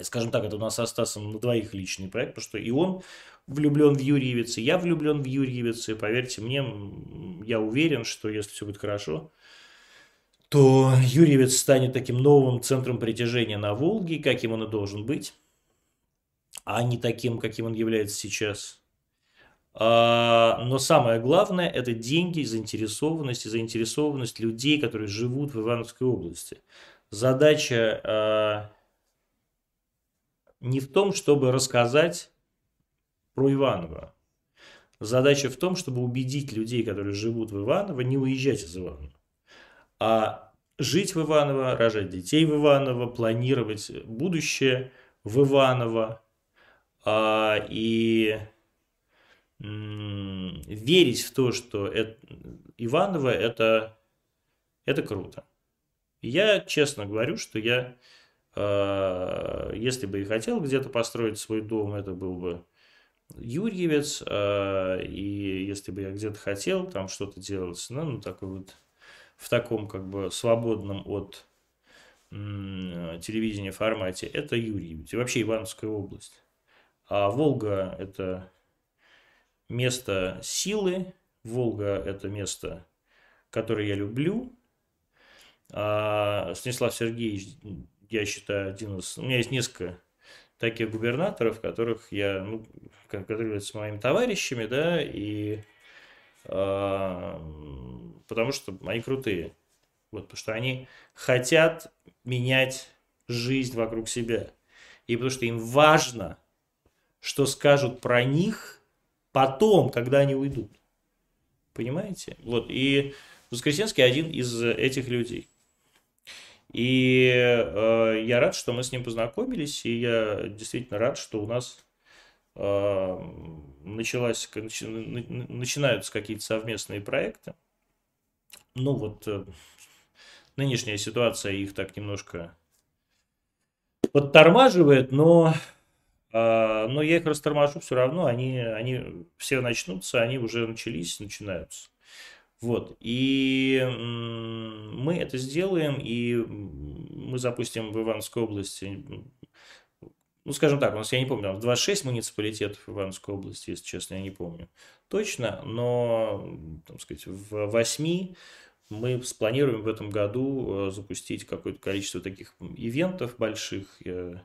Скажем так, это у нас со Стасом на двоих личный проект, потому что и он влюблен в Юрьевец, и я влюблен в Юрьевец, и поверьте мне, я уверен, что если все будет хорошо, то Юрьевец станет таким новым центром притяжения на Волге, каким он и должен быть, а не таким, каким он является сейчас. А, но самое главное – это деньги, заинтересованность и заинтересованность людей, которые живут в Ивановской области. Задача а, не в том, чтобы рассказать про Иваново. Задача в том, чтобы убедить людей, которые живут в Иваново, не уезжать из Иванова а жить в Иваново, рожать детей в Иваново, планировать будущее в Иваново а, и м, верить в то, что это, Иваново это, это круто. Я честно говорю, что я, а, если бы и хотел где-то построить свой дом, это был бы Юрьевец, а, и если бы я где-то хотел там что-то делать, ну, ну такой вот в таком как бы свободном от телевидения формате, это Юрьевец, и вообще Ивановская область. А Волга – это место силы, Волга – это место, которое я люблю. А Станислав Сергеевич, я считаю, один из... У меня есть несколько таких губернаторов, которых я, ну, которые являются моими товарищами, да, и э, потому что они крутые. Вот, потому что они хотят менять жизнь вокруг себя. И потому что им важно, что скажут про них потом, когда они уйдут. Понимаете? Вот, и Воскресенский один из этих людей. И э, я рад, что мы с ним познакомились, и я действительно рад, что у нас э, началась, начинаются какие-то совместные проекты. Ну вот э, нынешняя ситуация их так немножко подтормаживает, но, э, но я их расторможу все равно, они, они все начнутся, они уже начались, начинаются. Вот. И мы это сделаем, и мы запустим в Ивановской области, ну, скажем так, у нас, я не помню, там 26 муниципалитетов в Ивановской области, если честно, я не помню точно, но, так сказать, в 8 мы спланируем в этом году э, запустить какое-то количество таких ивентов больших, э,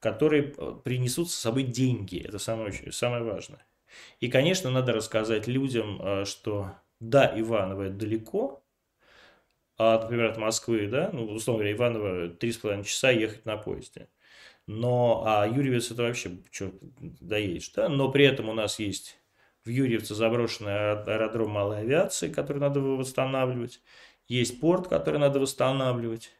которые э, принесут с собой деньги. Это самое, самое важное. И, конечно, надо рассказать людям, что да, Иваново это далеко, а, например, от Москвы, да, ну, условно говоря, Иваново 3,5 часа ехать на поезде. Но, а Юрьевец это вообще, что доедешь, да, но при этом у нас есть в Юрьевце заброшенный аэродром малой авиации, который надо восстанавливать, есть порт, который надо восстанавливать,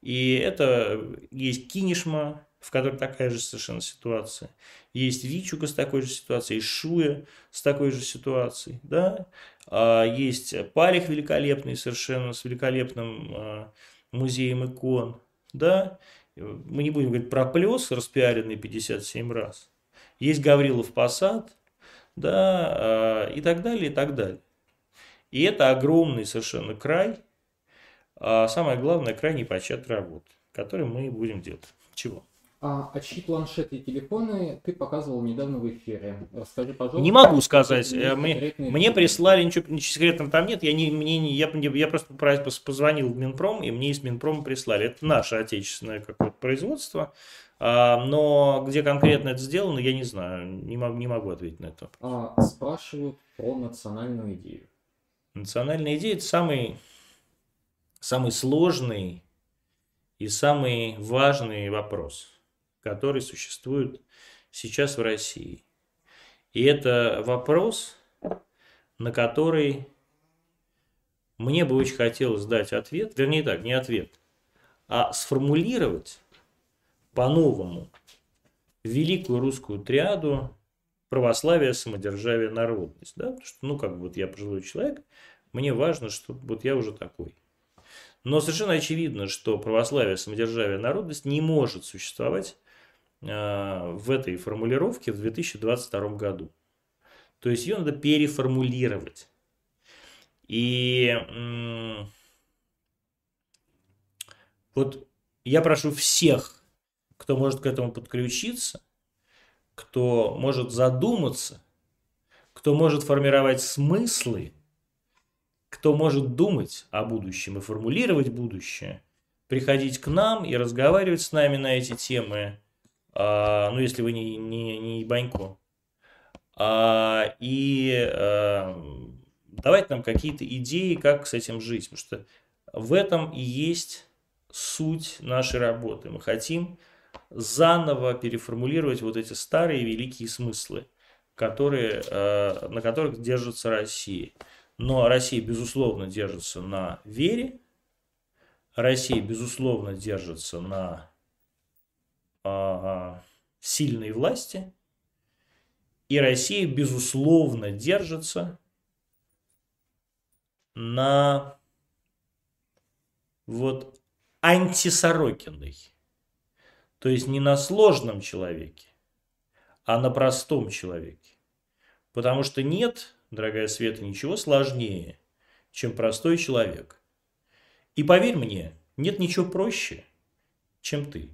и это есть Кинешма, в которой такая же совершенно ситуация. Есть Вичуга с такой же ситуацией, есть Шуя с такой же ситуацией, да. А есть Палих великолепный совершенно, с великолепным а, музеем икон, да. Мы не будем говорить про плес, распиаренный 57 раз. Есть Гаврилов Посад, да, а, и так далее, и так далее. И это огромный совершенно край, а самое главное, крайний почат работы, который мы будем делать. Чего? А, а чьи планшеты и телефоны ты показывал недавно в эфире? Расскажи, пожалуйста. Не могу сказать. Э, мне, мне прислали, ничего, ничего секретного там нет. Я, не, мне, не, я, я просто позвонил в Минпром, и мне из Минпрома прислали. Это наше отечественное какое-то производство. А, но где конкретно это сделано, я не знаю. Не могу, не могу ответить на это. А, спрашивают про национальную идею. Национальная идея – это самый, самый сложный и самый важный вопрос – который существует сейчас в России. И это вопрос, на который мне бы очень хотелось дать ответ, вернее так, не ответ, а сформулировать по-новому великую русскую триаду православие, самодержавие, народность. Да? Потому что, ну, как бы вот я пожилой человек, мне важно, что вот я уже такой. Но совершенно очевидно, что православие, самодержавие, народность не может существовать в этой формулировке в 2022 году. То есть ее надо переформулировать. И вот я прошу всех, кто может к этому подключиться, кто может задуматься, кто может формировать смыслы, кто может думать о будущем и формулировать будущее, приходить к нам и разговаривать с нами на эти темы а, ну, если вы не, не, не Банько. А, и а, давать нам какие-то идеи, как с этим жить, потому что в этом и есть суть нашей работы. Мы хотим заново переформулировать вот эти старые великие смыслы, которые, а, на которых держится Россия. Но Россия, безусловно, держится на вере, Россия, безусловно, держится на сильной власти, и Россия, безусловно, держится на вот антисорокиной. То есть не на сложном человеке, а на простом человеке. Потому что нет, дорогая Света, ничего сложнее, чем простой человек. И поверь мне, нет ничего проще, чем ты.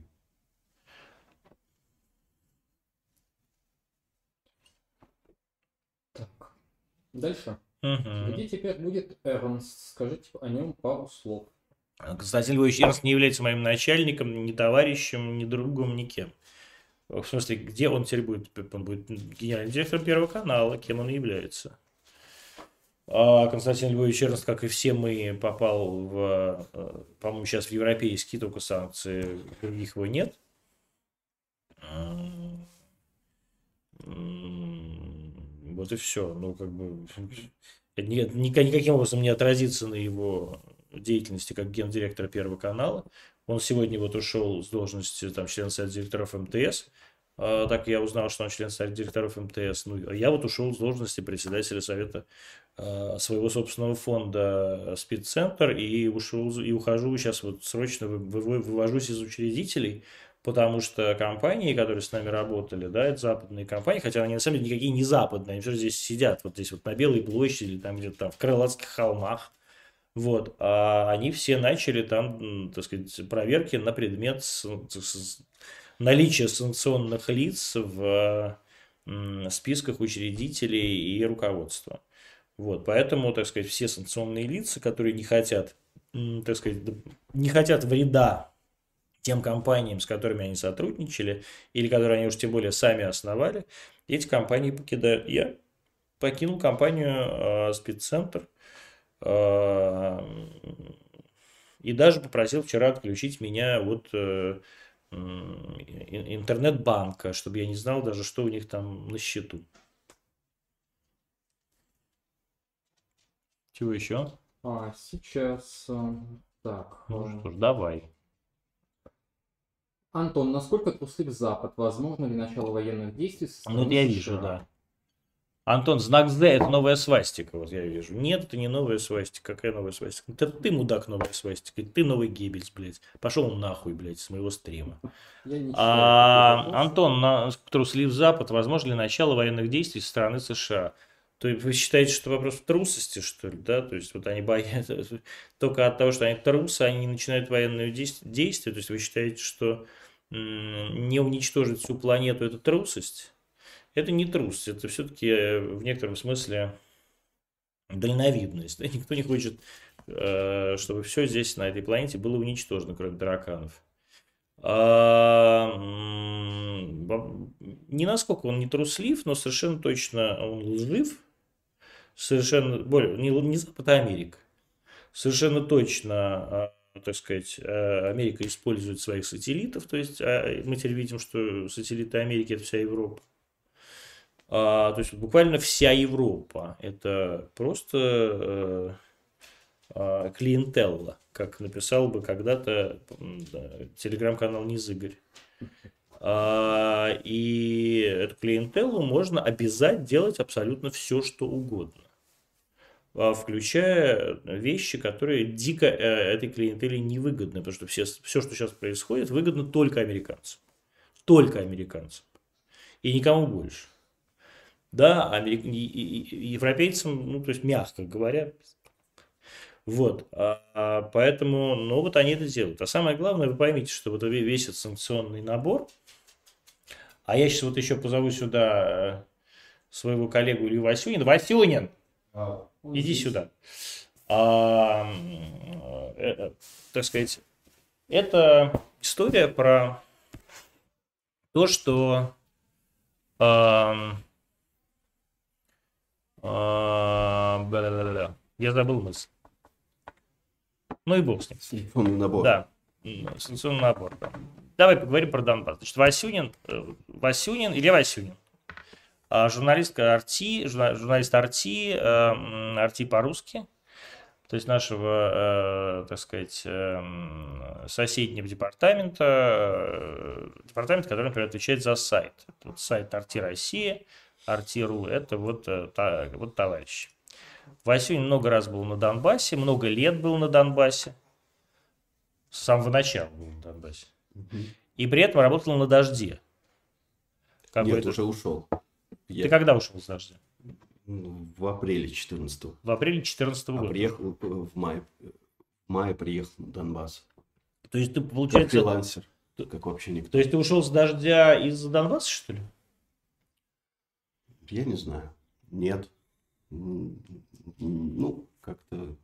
Так, дальше. Угу. Где теперь будет Эрнст? Скажите о нем пару слов. Константин Львович Эрнст не является моим начальником, ни товарищем, ни другом, никем. В смысле, где он теперь будет? Он будет генеральным директором Первого канала, кем он является. А Константин Львович Эрнст, как и все мы, попал в, э, по-моему, сейчас в европейские только санкции, других его нет. Вот и все. Ну, как бы, никаким образом не отразится на его деятельности как гендиректора Первого канала. Он сегодня вот ушел с должности там, члена совета директоров МТС. А, так я узнал, что он член совета директоров МТС. Ну, я вот ушел с должности председателя совета а, своего собственного фонда Спидцентр и ушел и ухожу сейчас вот срочно вывожусь из учредителей, потому что компании, которые с нами работали, да, это западные компании, хотя они на самом деле никакие не западные, они все здесь сидят, вот здесь вот на Белой площади, там где-то там в Крылатских холмах, вот, а они все начали там, так сказать, проверки на предмет наличия санкционных лиц в списках учредителей и руководства. Вот, поэтому, так сказать, все санкционные лица, которые не хотят, так сказать, не хотят вреда тем компаниям, с которыми они сотрудничали, или которые они уж тем более сами основали, эти компании покидают. Я покинул компанию э, Спеццентр, и даже попросил вчера отключить меня от э, интернет-банка, чтобы я не знал даже, что у них там на счету. Чего еще? А, сейчас... Э, так. Ну э, что ж, давай. Антон, насколько труслив Запад? Возможно ли начало военных действий со Ну, я вижу, да. Антон, знак Z это новая свастика, вот я вижу. Нет, это не новая свастика. Какая новая свастика? Это ты, мудак, новая свастика. Ты новый Геббельс, блядь. Пошел нахуй, блядь, с моего стрима. А, Антон, на труслив Запад, возможно ли начало военных действий со стороны США? То есть вы считаете, что вопрос в трусости, что ли, да? То есть вот они боятся, только от того, что они трусы, они начинают военные действия. То есть вы считаете, что не уничтожить всю планету – это трусость? это не трус, это все-таки э, в некотором смысле дальновидность. Да? Никто не хочет, э, чтобы все здесь, на этой планете, было уничтожено, кроме тараканов. А, не насколько он не труслив, но совершенно точно он лжив. Совершенно, более, не, не Запад, а Америка. Совершенно точно, а, так сказать, э, Америка использует своих сателлитов. То есть а, мы теперь видим, что сателлиты Америки это вся Европа. А, то есть буквально вся Европа. Это просто э, э, клиентелла, как написал бы когда-то да, телеграм-канал Низыгорь. А, и эту клиентеллу можно обязать делать абсолютно все, что угодно а, включая вещи, которые дико э, этой клиентеле невыгодны, потому что все, все, что сейчас происходит, выгодно только американцам. Только американцам. И никому больше да, америк... европейцам, ну, то есть, мягко говоря. Вот, а, а, поэтому, ну, вот они это делают. А самое главное, вы поймите, что вот весь этот санкционный набор, а я сейчас вот еще позову сюда э, своего коллегу Илью. Васюнин, а, иди здесь. сюда. А, э, э, так сказать, это история про то, что э, а, Я забыл мысль. Ну и бог с ним. Санкционный набор. Да, санкционный набор. Да. Давай поговорим про Донбасс. Значит, Васюнин, э, Васюнин или Васюнин. А, журналистка Арти, журналист Арти, э, Арти по-русски. то есть нашего, э, так сказать, э, соседнего департамента, э, департамент, который, например, отвечает за сайт. Вот сайт Арти Россия, Арти.ру, это вот, э, та, вот товарищ. Васюнь много раз был на Донбассе, много лет был на Донбассе. С самого начала был на Донбассе. И при этом работал на дожде. Как Нет, уже ушел. Ты Я... когда ушел с дождя? В апреле 14 В апреле 14 -го а года. приехал в мае. В мае приехал в Донбасс. То есть ты, получается... Как фрилансер. Как вообще никто. То есть ты ушел с дождя из-за Донбасса, что ли? Я не знаю. Нет. Ну, как-то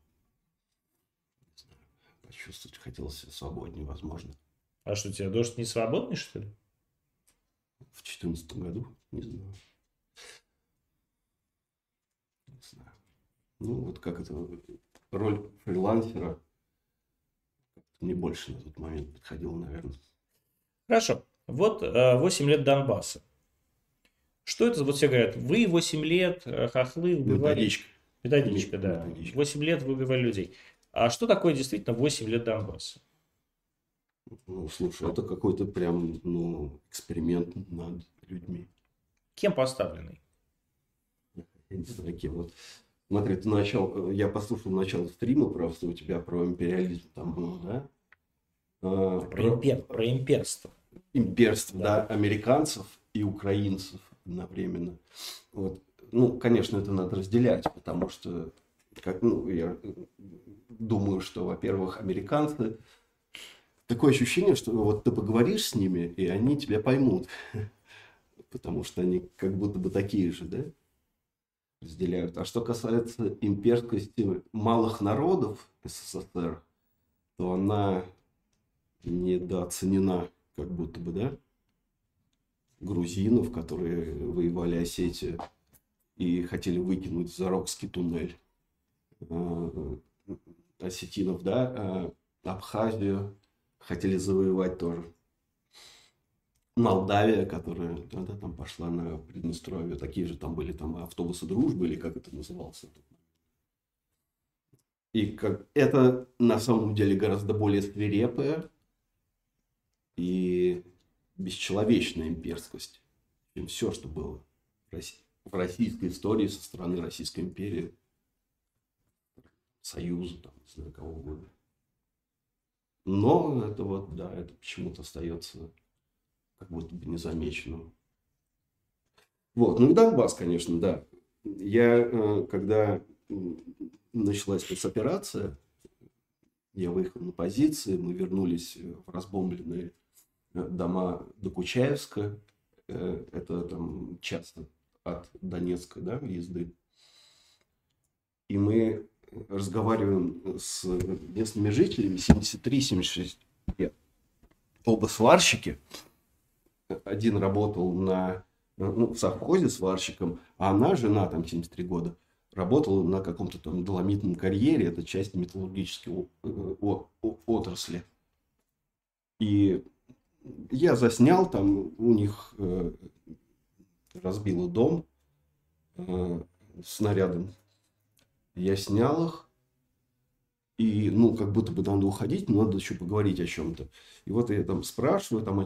почувствовать хотелось себя свободнее, возможно. А что, тебя дождь не свободный, что ли? В 2014 году? Не знаю. Не знаю. Ну, вот как это, роль фрилансера мне больше на тот момент подходила, наверное. Хорошо. Вот 8 э, лет Донбасса. Что это? Вот все говорят, вы 8 лет, э, хохлы, убивали... Методичка. Методичка, да. Методичка. 8 лет вы убивали людей. А что такое действительно 8 лет Донбасса? Ну, слушай, это какой-то прям, ну, эксперимент над людьми. Кем поставленный? Я не знаю, кем. Вот. Смотри, ты начал, я послушал начало стрима просто у тебя про империализм там было, да? А, про, импер, про имперство. Имперство, да. да, американцев и украинцев одновременно. Вот. Ну, конечно, это надо разделять, потому что, как, ну, я думаю, что, во-первых, американцы такое ощущение, что вот ты поговоришь с ними, и они тебя поймут. Потому что они как будто бы такие же, да? Разделяют. А что касается имперскости малых народов СССР, то она недооценена, как будто бы, да? Грузинов, которые воевали Осетию и хотели выкинуть Зарокский туннель. А, осетинов, да? А, Абхазию, хотели завоевать тоже. Молдавия, которая да, там пошла на Приднестровье, такие же там были там автобусы дружбы, или как это назывался. И как это на самом деле гораздо более свирепая и бесчеловечная имперскость, чем все, что было в российской истории со стороны Российской империи, Союза, там, не знаю, кого угодно. Но это вот, да, это почему-то остается как будто бы незамеченным. Вот, ну и Донбасс, конечно, да. Я, э, когда началась спецоперация, я выехал на позиции, мы вернулись в разбомбленные э, дома Докучаевска, э, это там часто от Донецка, да, езды. И мы разговариваем с местными жителями, 73-76 лет. Оба сварщики. Один работал на, ну, в совхозе сварщиком, а она, жена, там 73 года, работала на каком-то там доломитном карьере, это часть металлургической отрасли. И я заснял там, у них э, разбило дом э, снарядом я снял их. И, ну, как будто бы надо уходить, но надо еще поговорить о чем-то. И вот я там спрашиваю, там,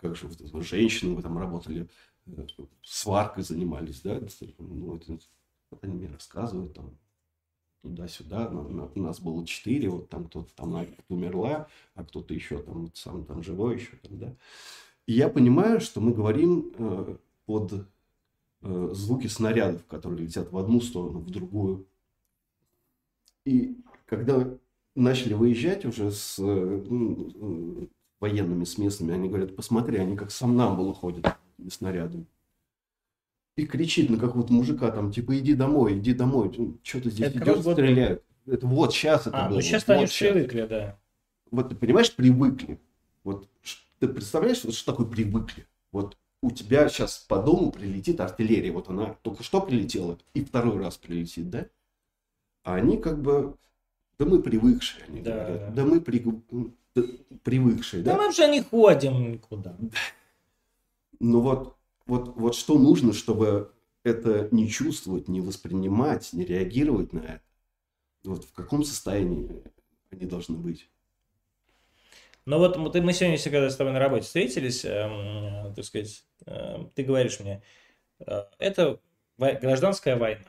как же вот, женщины, вы там работали, э, сваркой занимались, да? Ну, это, вот они мне рассказывают, там, туда-сюда. У нас было четыре, вот там кто-то там умерла, а кто-то еще там сам там живой еще там, да. И я понимаю, что мы говорим э, под Э, звуки снарядов, которые летят в одну сторону, в другую. И когда начали выезжать уже с ну, военными, с местными, они говорят, посмотри, они как сомнамбулы ходят снарядами. И кричит на какого-то мужика там, типа, иди домой, иди домой, что ты здесь это идешь, год... стреляют. Это вот сейчас это а, было. ну сейчас вот они сейчас. привыкли, да. Вот ты понимаешь, привыкли. Вот ты представляешь, вот что такое привыкли? Вот у тебя сейчас по дому прилетит артиллерия. Вот она только что прилетела и второй раз прилетит, да? А они как бы, да мы привыкшие, они да. говорят. Да мы при, да, привыкшие, да? Да мы же не ходим никуда. Ну вот, вот, вот что нужно, чтобы это не чувствовать, не воспринимать, не реагировать на это? вот в каком состоянии они должны быть. Ну вот мы, мы сегодня, когда с тобой на работе встретились, э, так сказать, э, ты говоришь мне, э, это гражданская война.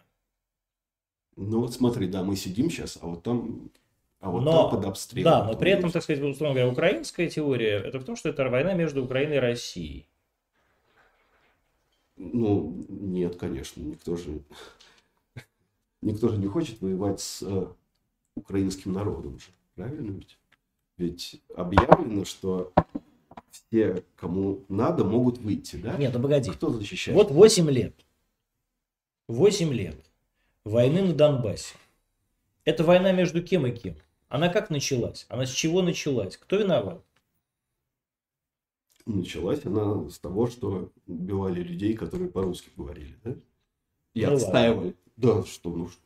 Ну вот смотри, да, мы сидим сейчас, а вот там, а вот но, под обстрелом. Да, но при этом, так сказать, условно говоря, украинская теория, это в том, что это война между Украиной и Россией. Ну, нет, конечно, никто же, никто же не хочет воевать с э, украинским народом же, правильно ведь? Ведь объявлено, что все, кому надо, могут выйти, да? Нет, ну погоди. Кто защищает? Вот 8 лет. 8 лет войны на Донбассе. Это война между кем и кем? Она как началась? Она с чего началась? Кто виноват? Началась она с того, что убивали людей, которые по-русски говорили, да? И ну, отстаивали. Ладно. Да, что, ну, что,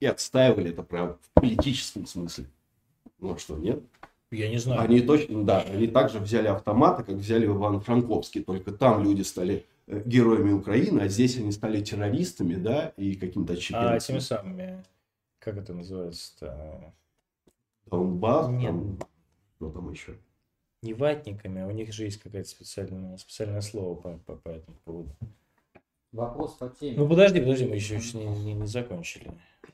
и отстаивали это право в политическом смысле. Ну а что, нет? Я не знаю. Они точно, да, они также взяли автоматы, как взяли в Иван-Франковский, только там люди стали э, героями Украины, а здесь они стали террористами, да, и каким-то отщепенцами. А теми самыми, как это называется-то? Донбасс? Нет. Там, что там еще? Не ватниками, а у них же есть какое-то специальное, специальное слово по, по, по этому поводу. Вопрос по теме. Ну подожди, подожди, мы еще, еще не, не, не закончили.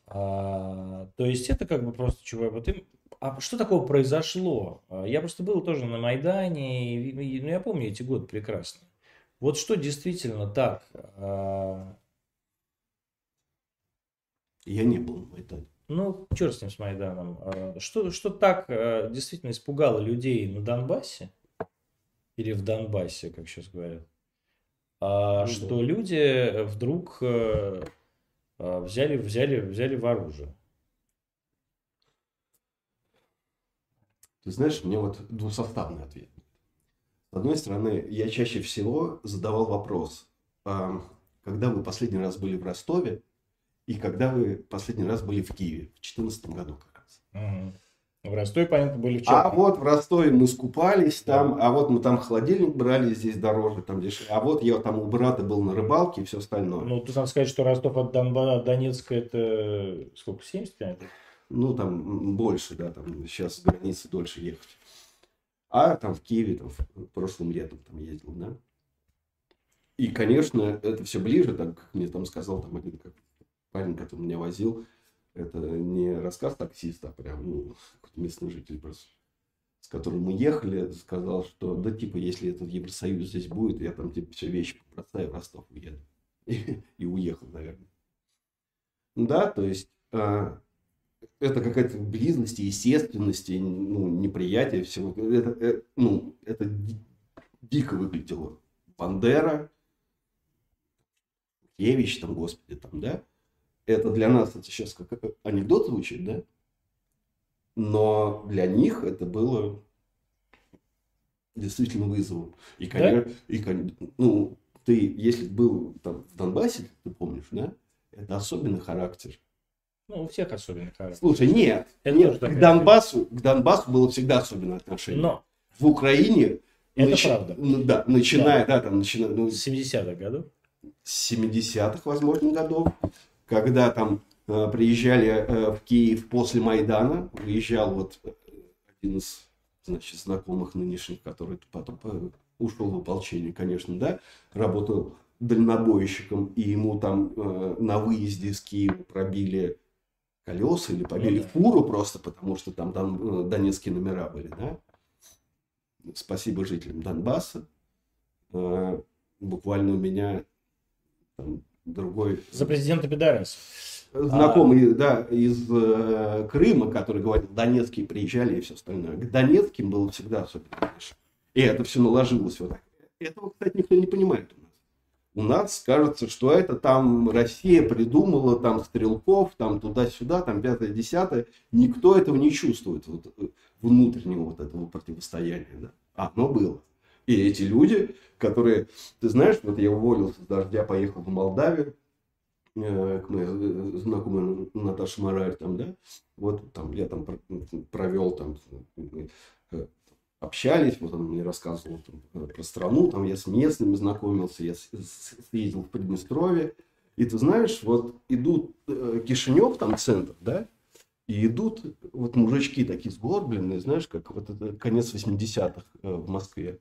А, то есть это как бы просто чувак, вот им а что такого произошло? А, я просто был тоже на Майдане, и, ну, я помню эти годы прекрасно. Вот что действительно так? А, я не был на Майдане. Ну, черт с ним, с Майданом. А, что, что так действительно испугало людей на Донбассе? Или в Донбассе, как сейчас говорят? А, ну, что да. люди вдруг взяли, взяли, взяли в оружие. Ты знаешь, мне вот двусоставный ответ. С одной стороны, я чаще всего задавал вопрос, а, когда вы последний раз были в Ростове и когда вы последний раз были в Киеве, в 2014 году как раз. Угу. В Ростове, понятно, были в чем? А вот в Ростове мы скупались там, да. а вот мы там холодильник брали здесь дороже, там дешевле. А вот я там у брата был на рыбалке и все остальное. Ну, ты сам сказать, что Ростов от Донба, Донецка это сколько, 70 километров? ну, там больше, да, там сейчас границы дольше ехать. А там в Киеве, там, в прошлом летом там ездил, да. И, конечно, это все ближе, так как мне там сказал там один как парень, который меня возил, это не рассказ таксиста, а прям, ну, местный житель просто, с которым мы ехали, сказал, что, да, типа, если этот Евросоюз здесь будет, я там, типа, все вещи бросаю в Ростов уеду. И, и уехал, наверное. Да, то есть, а, это какая-то близость, естественность, ну, неприятие всего. Это, это, ну, это дико выглядело. Бандера, Евич, там, господи, там, да. Это для нас это сейчас как анекдот звучит, да? Но для них это было действительно вызовом. И, конечно, да? и, ну, ты, если был там в Донбассе, ты помнишь, да? Это особенный характер ну, у всех особенный характер. Слушай, нет, это нет к, Донбассу, к Донбассу было всегда особенное отношение. Но. В Украине... Это нач... правда. Ну, да, начиная, да, да там, начиная... Ну, с 70-х годов? С 70-х, возможно, годов. Когда там э, приезжали э, в Киев после Майдана, выезжал вот один из, значит, знакомых нынешних, который потом э, ушел в ополчение, конечно, да, работал дальнобойщиком, и ему там э, на выезде из Киева пробили колеса или побили ну, да. фуру просто потому, что там, там э, донецкие номера были, да. Спасибо жителям Донбасса. Э, буквально у меня там другой... За президента Пидарас. Знакомый, а... да, из э, Крыма, который говорил, донецкие приезжали и все остальное. К донецким было всегда особенно хорошо. И это все наложилось вот так. Этого, кстати, никто не понимает у нас у нас кажется, что это там Россия придумала, там стрелков, там туда-сюда, там пятое-десятое. Никто этого не чувствует, вот, э, внутреннего вот этого противостояния. Да? А оно было. И эти люди, которые, ты знаешь, вот я уволился с дождя, поехал в Молдавию, э, к моей э, знакомой Наташе Мораль, там, да, вот там я там провел там общались, вот он мне рассказывал там, про страну, там я с местными знакомился, я съездил в Приднестровье. И ты знаешь, вот идут э, Кишинев, там центр, да, И идут вот мужички такие сгорбленные, знаешь, как вот это конец 80-х э, в Москве.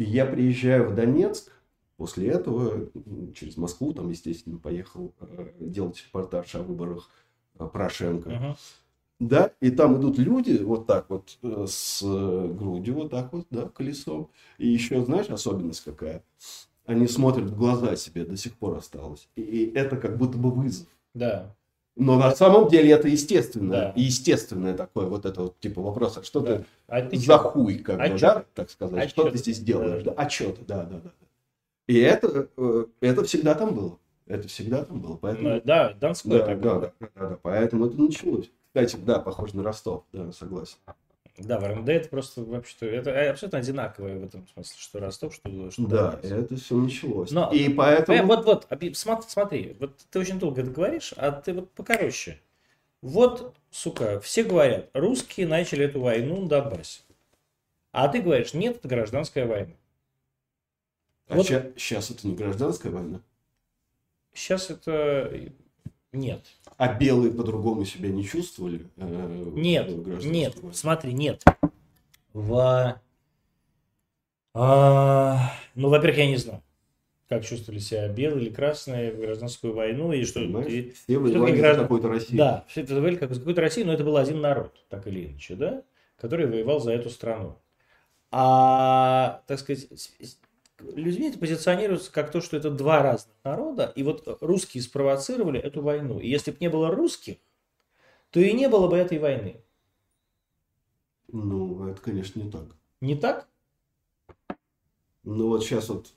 И я приезжаю в Донецк, после этого через Москву, там, естественно, поехал э, делать репортаж о выборах э, Порошенко. Мгм. Да, и там идут люди вот так вот э, с грудью, вот так вот, да, колесом. И еще, знаешь, особенность какая? Они смотрят в глаза себе, до сих пор осталось. И это как будто бы вызов. Да. Но на самом деле это естественное, Да. естественное такое вот это вот типа вопрос, а что Да. ты А ты за чё? хуй, как А бы, чё да, так сказать, А что ты здесь делаешь, Да. да, а что ты, да, да, да. И это, э, это всегда там было, это всегда там было, поэтому... Ну, Да, Донской Да, да, да, да, да, поэтому это началось. Кстати, да, похоже на Ростов, да, согласен. Да, в РМД это просто вообще-то это абсолютно одинаковое в этом смысле, что Ростов, что, что Да, Донецк. это все началось. Но- И поэтому... Э, Вот, вот, объ- смо- смотри, вот ты очень долго это говоришь, а ты вот покороче. Вот, сука, все говорят, русские начали эту войну на Донбассе. А ты говоришь, нет, это гражданская война. А вот- сейчас это не гражданская война? Сейчас это... Нет. А белые по-другому себя не чувствовали? э, Нет, нет, смотри, нет. В... А, Ну, во-первых, я не знаю, как чувствовали себя белые или красные в гражданскую войну, и что... Понимаешь? и- Все воевали всё-таки за граждан- какую-то Россию. Да, все это воевали как за какую-то Россию, но это был один народ, так или иначе, да, который воевал за эту страну. А, так сказать, людьми это позиционируется как то, что это два разных народа, и вот русские спровоцировали эту войну. И если бы не было русских, то и не было бы этой войны. Ну, это, конечно, не так. Не так? Ну, вот сейчас вот...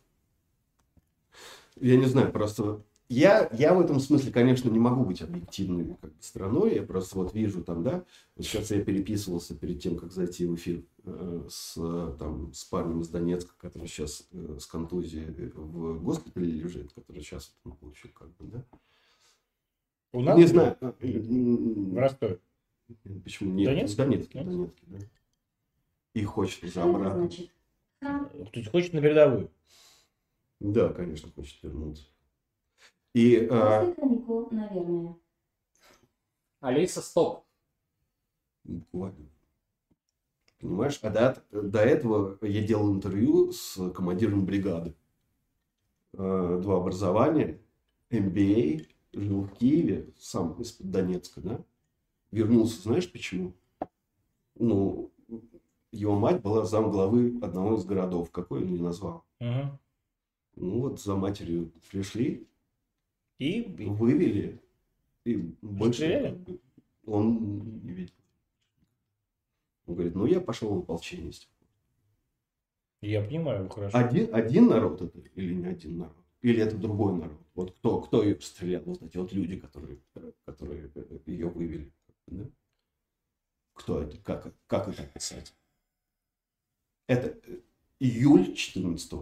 Я не знаю, просто... Я, я в этом смысле, конечно, не могу быть объективной как бы, страной. Я просто вот вижу там, да... Вот сейчас я переписывался перед тем, как зайти в эфир э, с, э, там, с парнем из Донецка, который сейчас э, с контузией в госпитале лежит, который сейчас вот, ну, получил как бы, да? У нас? Не знаю. В Ростове. Почему нет? Донецк? В Донецке, в Донецке, да. И хочет за это обратно. значит? Ха, То есть хочет на передовую. Да, конечно, хочет вернуться. И а, После каникул, наверное. Алиса, стоп. буквально. Понимаешь? А до, до этого я делал интервью с командиром бригады. Э, Два образования, MBA, жил в Киеве, сам из-под Донецка, да? Вернулся, знаешь почему? Ну, его мать была зам главы одного из городов. Какой он не назвал? Мгм. Ну вот за матерью пришли, И, вывели, и больше Расстреляли? он не видел. Он говорит, ну я пошел в ополчение. с тех пор». я понимаю хорошо. Один, один народ это или не один народ? Или это другой народ? Вот кто, кто ее стрелял? Вот эти вот люди, которые, которые ее вывели. да? Кто это? Как, как это описать? Это э, июль 14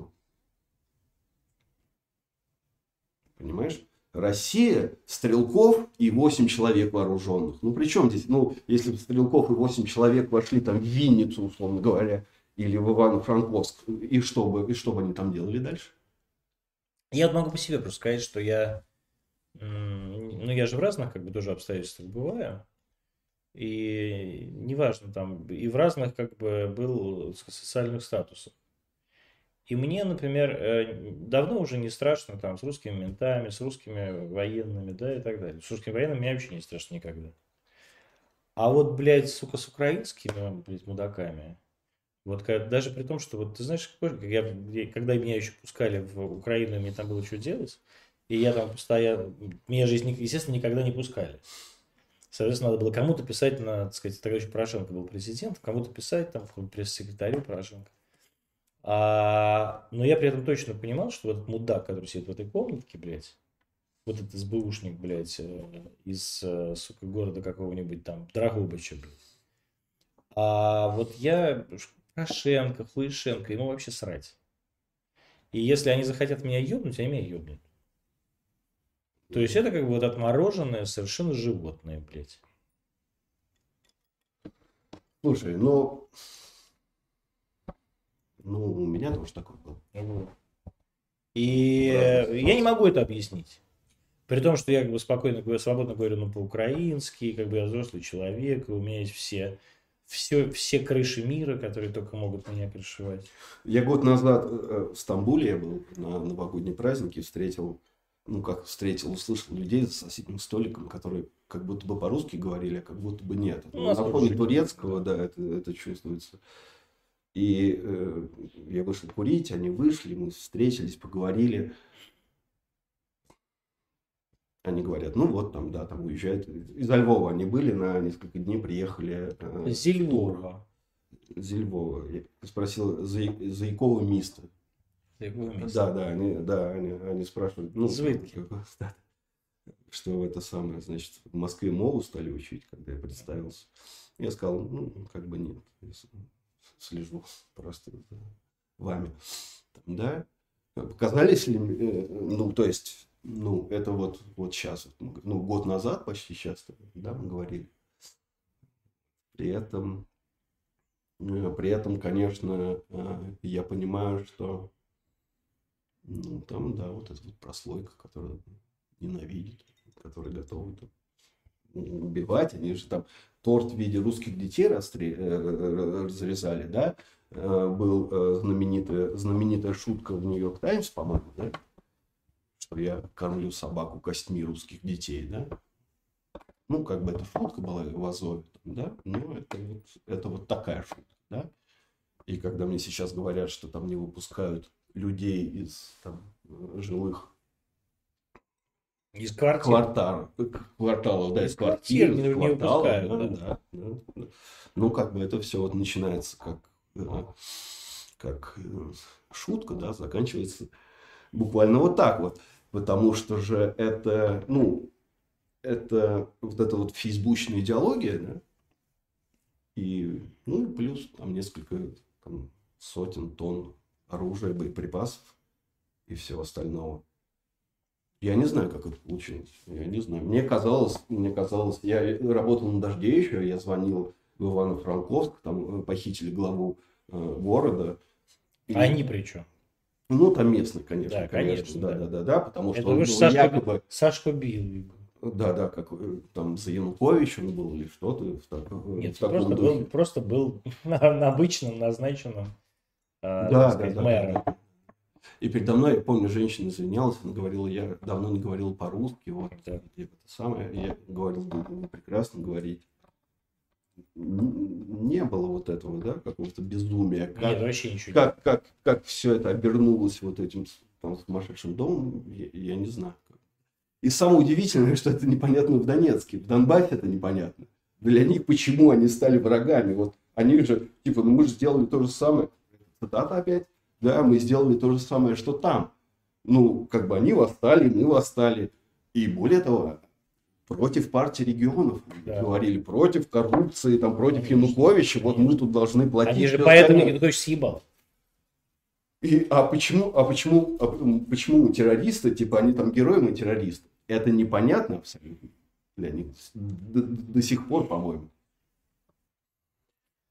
Понимаешь? Россия, Стрелков и 8 человек вооруженных. Ну, при чем здесь? Ну, если бы Стрелков и 8 человек вошли там в Винницу, условно говоря, или в Ивано-Франковск, и что бы, и что бы они там делали дальше? Я вот могу по себе просто сказать, что я, ну я же в разных как бы тоже обстоятельствах бываю, и неважно там, и в разных как бы был социальных статусах. И мне, например, э, давно уже не страшно там с русскими ментами, с русскими военными, да, и так далее. С русскими военными мне вообще не страшно никогда. А вот, блядь, сука, с украинскими, блядь, мудаками, вот даже при том, что вот ты знаешь, я, когда меня еще пускали в Украину, мне там было что делать, и я там постоянно, меня же, естественно, никогда не пускали. Соответственно, надо было кому-то писать на, так сказать, тогда еще Порошенко был президент, кому-то писать там, пресс-секретарю Порошенко. А, но я при этом точно понимал, что вот этот мудак, который сидит в этой комнатке, блядь, вот этот СБУшник, блядь, э, из, э, сука, города какого-нибудь там, Драгобыча, блядь. А вот я, Порошенко, Хуишенко, ему вообще срать. И если они захотят меня ёбнуть, они меня ёбнут. То есть это как бы вот отмороженное совершенно животное, блядь. Слушай, ну... Ну, у меня тоже такое было. Вот. И э, я не могу это объяснить. При том, что я как бы спокойно, говорю, свободно говорю ну, по-украински, как бы я взрослый человек, и у меня есть все, все, все крыши мира, которые только могут меня крышевать. Я год назад э, в Стамбуле я был на новогодние праздники, встретил, ну как встретил, услышал людей за соседним столиком, которые как будто бы по-русски говорили, а как будто бы нет. Ну, на фоне турецкого, да, это, это чувствуется. И э, я вышел курить, они вышли, мы встретились, поговорили. Они говорят, ну вот там, да, там уезжают. Из Львова они были, на несколько дней приехали. э. Зі Львова. Я спросил, за, за места? Да, да, они, да, они, они спрашивают, ну, бы, да, что это самое, значит, в Москве мову стали учить, когда я представился. Я сказал, ну, как бы нет, слежу просто за вами. Да, показались ли, э, ну, то есть, ну, это вот, вот сейчас, ну, год назад почти сейчас, да, мы говорили. При этом, э, при этом, конечно, э, я понимаю, что ну, там, да, вот эта вот прослойка, которая ненавидит, которая готова там убивать. Они же там торт в виде русских детей растре- э, разрезали, да? Э, Был э, знаменитая, знаменитая шутка в Нью-Йорк Таймс, по-моему, да? Что я кормлю собаку костьми русских детей, да? Ну, как бы эта шутка была в Азове, да? Ну, это вот, это вот такая шутка, да? И когда мне сейчас говорят, что там не выпускают людей из там, э, жилых Из квартир. кварталов, кварталов, да, из Из квартир квартир, не- из кварталов, выпускают, да, да. да. Ну, как бы это все вот начинается как, э, как э, шутка, да, заканчивается буквально вот так вот. Потому что же это, ну, это вот эта вот фейсбучная идеология, да, и, ну, и плюс там несколько там, сотен тонн оружия, боеприпасов и всего остального. Я не знаю, как это получилось. Я не знаю. Мне казалось, мне казалось, я работал на дожде еще, я звонил в Ивано-Франковск, там э, похитили главу э, города. И- А они при чем? Ну, там местный, конечно, Да, конечно, да, да. да, да, да, потому что Это он уж был Сашка, якобы, Сашка бил. да, да, как э, там за Януковичем был или что-то в, так- э, Нет, в таком просто духе. был, просто был на, на обычном назначенном Да, а, так да, сказать, да, мэром. да. И передо мной, я помню, женщина извинялась, она говорила, я давно не говорил по-русски, вот, Да. и это самое, я говорил, «Да, вы прекрасно говорить. Не было вот этого, да, какого-то безумия, как, Нет, вообще ничего как, как, как все это обернулось вот этим там, сумасшедшим домом, я, я не знаю. И самое удивительное, что это непонятно в Донецке. В Донбассе это непонятно. Для них почему они стали врагами. Вот они же, типа, ну мы же сделали то же самое. Цитата опять. Да, мы сделали то же самое, что там. Ну, как бы они восстали, мы восстали. И более того, против партии регионов. Да. Говорили против коррупции, там, против Конечно, Януковича. Вот мы тут должны платить. Они же поэтому остальное. Янукович съебал. И, а почему, а почему, а почему террористы, типа они там герои, мы террористы? Это непонятно абсолютно для них до, до сих пор, по-моему.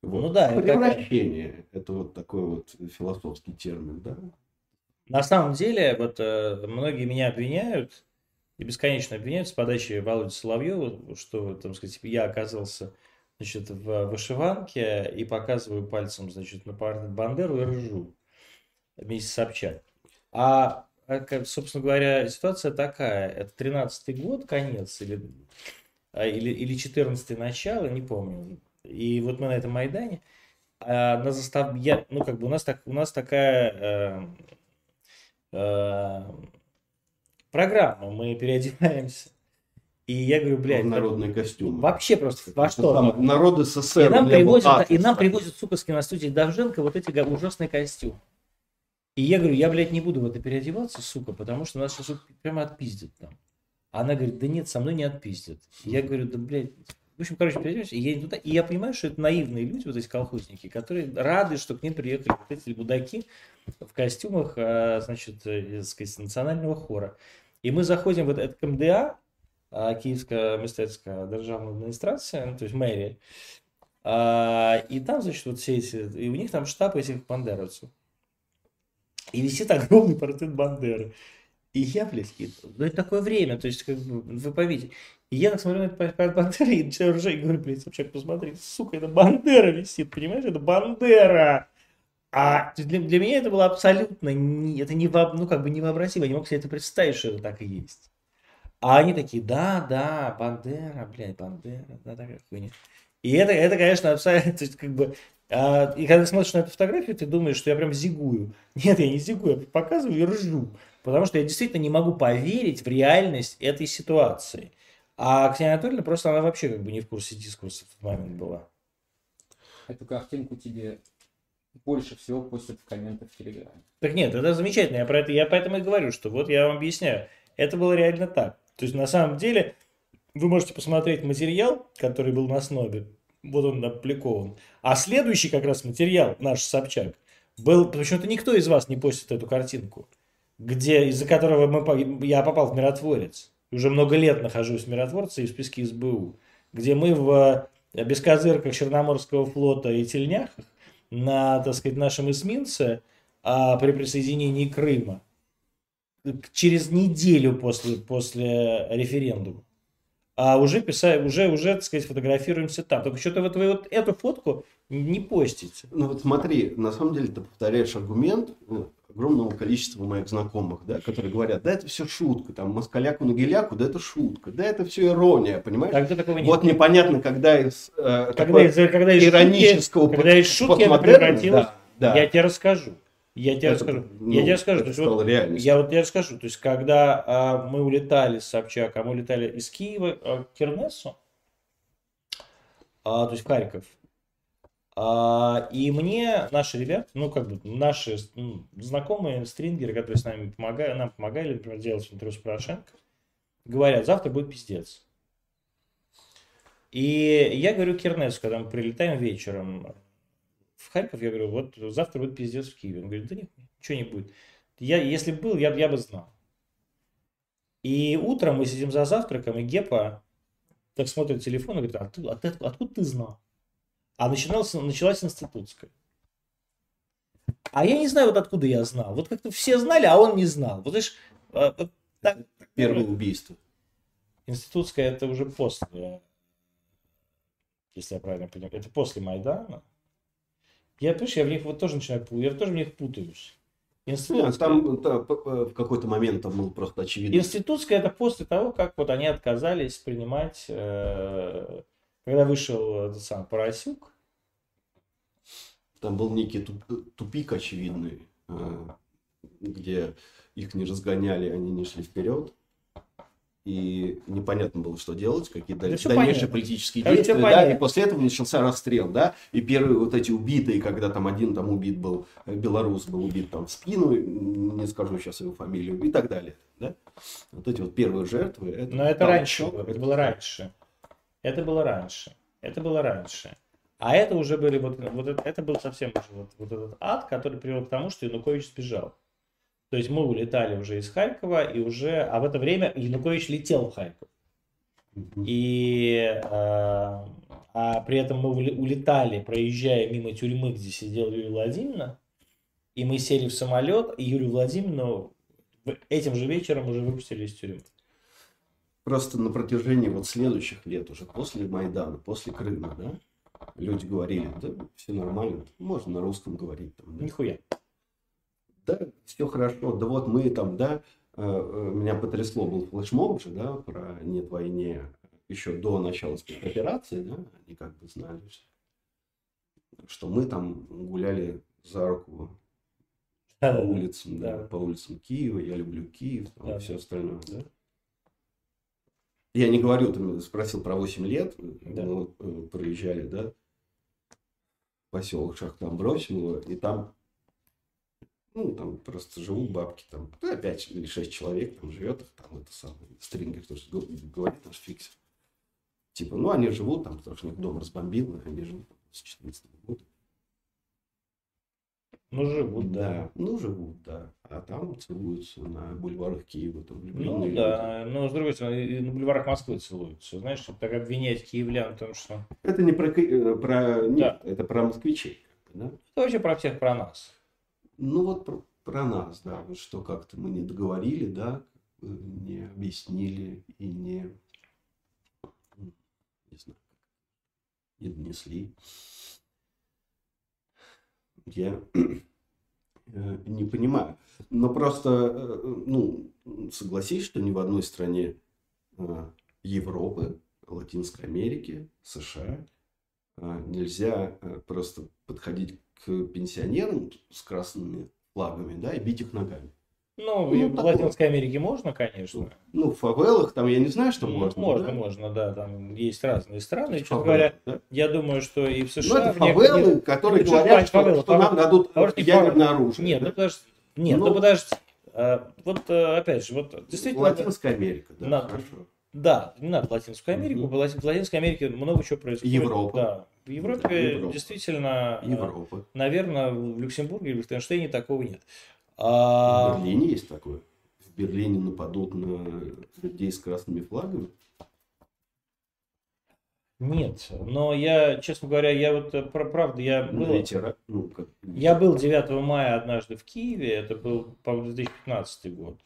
Вот. Ну да, это Превращение. Это вот такой вот философский термин, да? На самом деле, вот э, многие меня обвиняют, и бесконечно обвиняют с подачи Володи Соловьева, что, там сказать, я оказался, значит, в вышиванке и показываю пальцем, значит, на Бандеру и ржу вместе с Собчак. А, а, собственно говоря, ситуация такая, это 13-й год, конец, или, а, или, или 14-й начало, не помню. И вот мы на этом Майдане, а, на застав... я, ну, как бы у нас, так, у нас такая э, э, программа, мы переодеваемся. И я говорю, блядь, в народные костюмы. вообще просто во что? самое, народ И СССР. нам, меня был привозят, и атлас нам привозят, сука, с киностудии Давженко вот эти ужасные костюмы. И я говорю, я, блядь, не буду в это переодеваться, сука, потому что нас сейчас прямо отпиздят там. Она говорит, да нет, со мной не отпиздят. Я говорю, да, блядь, в общем, короче, и я туда, и я понимаю, что это наивные люди, вот эти колхозники, которые рады, что к ним приехали вот эти будаки в костюмах, а, значит, э, сказать, национального хора. И мы заходим в этот КМДА, а, Киевская мистецкая державная администрация, ну, то есть мэрия, и там, значит, вот все эти, и у них там штаб этих бандеровцев. И висит огромный портрет Бандеры. И я, блядь. Ну, это такое время, то есть, как бы, вы поймите. И я так смотрю на этот Бандера и начинаю ржать, и говорю, блядь, Собчак, посмотри, сука, это Бандера висит, понимаешь, это Бандера. А для, для меня это было абсолютно, не, это не, ну, как бы невообразимо, я не мог себе это представить, что это так и есть. А они такие, да, да, Бандера, блядь, Бандера, да, такая хуйня. И это, это, конечно, абсолютно, то есть, как бы, а, и когда смотришь на эту фотографию, ты думаешь, что я прям зигую. Нет, я не зигую, я показываю и ржу. Потому что я действительно не могу поверить в реальность этой ситуации. А Ксения Анатольевна просто она вообще как бы не в курсе дискурса в этот момент была. Эту картинку тебе больше всего постят в комментах в Телеграме. Так нет, это замечательно. Я, про это, я поэтому и говорю, что вот я вам объясняю. Это было реально так. То есть на самом деле вы можете посмотреть материал, который был на снобе. Вот он опубликован. А следующий как раз материал, наш Собчак, был, почему-то никто из вас не постит эту картинку где, из-за которого мы, я попал в миротворец. Уже много лет нахожусь в миротворце и в списке СБУ, где мы в э, бескозырках Черноморского флота и тельняхах на, так сказать, нашем эсминце а, при присоединении Крыма через неделю после, после референдума а уже писать, уже, уже, так сказать, фотографируемся там. Только что-то вот вы вот эту фотку не постите. Ну вот смотри, на самом деле ты повторяешь аргумент, ну, огромного количества моих знакомых, да, которые говорят, да, это все шутка, там, москаляку на геляку, да, это шутка, да, это все ирония, понимаешь? Тогда такого нет. Вот непонятно, когда из, э, когда из, когда из иронического шутки, когда из шутки это превратилось, да, да. я тебе расскажу. Я тебе это, расскажу. Ну, я тебе расскажу. То есть, вот, я вот тебе расскажу. То есть, когда а, мы улетали с Собчаком, мы улетали из Киева а, к Кернесу, а, то есть в Харьков, а, и мне наши ребята, ну, как бы, наши ну, знакомые стрингеры, которые с нами помогают, нам помогали, например, делать интервью с Порошенко, говорят, завтра будет пиздец. И я говорю Кернесу, когда мы прилетаем вечером в Харьков, я говорю, вот завтра будет пиздец в Киеве. Он говорит, да нет, ничего не будет. Я, если бы был, я, я бы знал. И утром мы сидим за завтраком, и Гепа так смотрит телефон и говорит, а ты, а ты, откуда ты знал? А начиналась, началась институтская. А я не знаю, вот откуда я знал. Вот как-то все знали, а он не знал. Вот знаешь, а, так, Первое убийство. Институтская это уже после, если я правильно понимаю, это после Майдана. Я, понимаешь, я в них вот тоже начинаю, я тоже в них путаюсь. Институтская... Там, там в какой-то момент там был просто очевидно. Институтская это после того, как вот они отказались принимать, э, когда вышел этот сам Поросюк, там был некий тупик очевидный, э, где их не разгоняли, они не шли вперед. И непонятно было, что делать, какие да дальнейшие понятно. политические действия, да, и после этого начался расстрел, да, и первые вот эти убитые, когда там один там убит был, э, белорус был убит там в спину, не скажу сейчас его фамилию, и так далее, да, вот эти вот первые жертвы. Это Но это раньше, это было раньше, это было раньше, это было раньше. А это уже были, вот, вот это, это был совсем уже вот, вот этот ад, который привел к тому, что Янукович сбежал. То есть мы улетали уже из Харькова, и уже, а в это время Янукович летел в Харьков. И а, а при этом мы улетали, проезжая мимо тюрьмы, где сидела Юлия Владимировна, и мы сели в самолет, и Юлию Владимировну этим же вечером уже выпустили из тюрьмы. Просто на протяжении вот следующих лет, уже после Майдана, после Крыма, да, люди говорили, да, все нормально, можно на русском говорить. Там, да. Нихуя. Да, все хорошо, да вот мы там, да, э, э, меня потрясло, был флешмоб же, да, про «Нет войне» еще до начала спецоперации, да, они как бы знали, что мы там гуляли за руку по улицам, да, да, по улицам Киева, я люблю Киев, там, да. все остальное, да. Я не говорю, ты спросил про 8 лет, да. мы э, проезжали, да, поселок Шахтамбросилово, и там, ну, там просто живут бабки, там, ну, 5 или 6 человек там живет, там это самый стрингер, тоже говорит наш фиксер. Типа, ну, они живут там, потому что у них дом разбомбил, они живут с 14 года. Ну, живут, да. да. Ну, живут, да. А там целуются на бульварах Киева. Там ну, да. Но, с другой стороны, и на бульварах Москвы целуются. Знаешь, чтобы так обвинять киевлян в том, что... Это не про... Э, про... Нет, да. это про москвичей. Да? Это вообще про всех, про нас. Ну, вот про, про нас, да. Вот что как-то мы не договорили, да. э, не объяснили и не, не знаю, не донесли. Я э, не понимаю. Но просто, э, ну, согласись, что ни в одной стране Европы, Латинской Америки, США нельзя просто подходить к пенсионерам с красными флагами, да, и бить их ногами. Ну, Ну, в такое. Латинской Америке можно, конечно. Ну, в фавелах там, я не знаю, что Ну, можно. можно, да? можно, да, там есть разные страны. Честно Фавелы, говоря, да? я думаю, что и в Ну, США... это в некоторых- фавелы, которые Ну, говорят, что, фавелы, что нам фавелы. дадут не ядерное фавелы. оружие. Нет, да? ну подожди. Нет, ну, Ну, подожди. А, Вот э, опять же, вот действительно... Латинская Америка, да, На- хорошо. Да, не надо Латинскую Америку. Лати- в Латинской Америке много чего происходит. Европа. Да. В Европе Европа. действительно, э, Европа. наверное, в Люксембурге и в Лихтенштейне такого нет. В А, Берлине есть такое. В Берлине нападут на людей с красными флагами. Нет, но я, честно говоря, я вот, э, про- правда, я был, ветера- ну, я был 9 мая однажды в Киеве, это был, по-моему, 2015 год.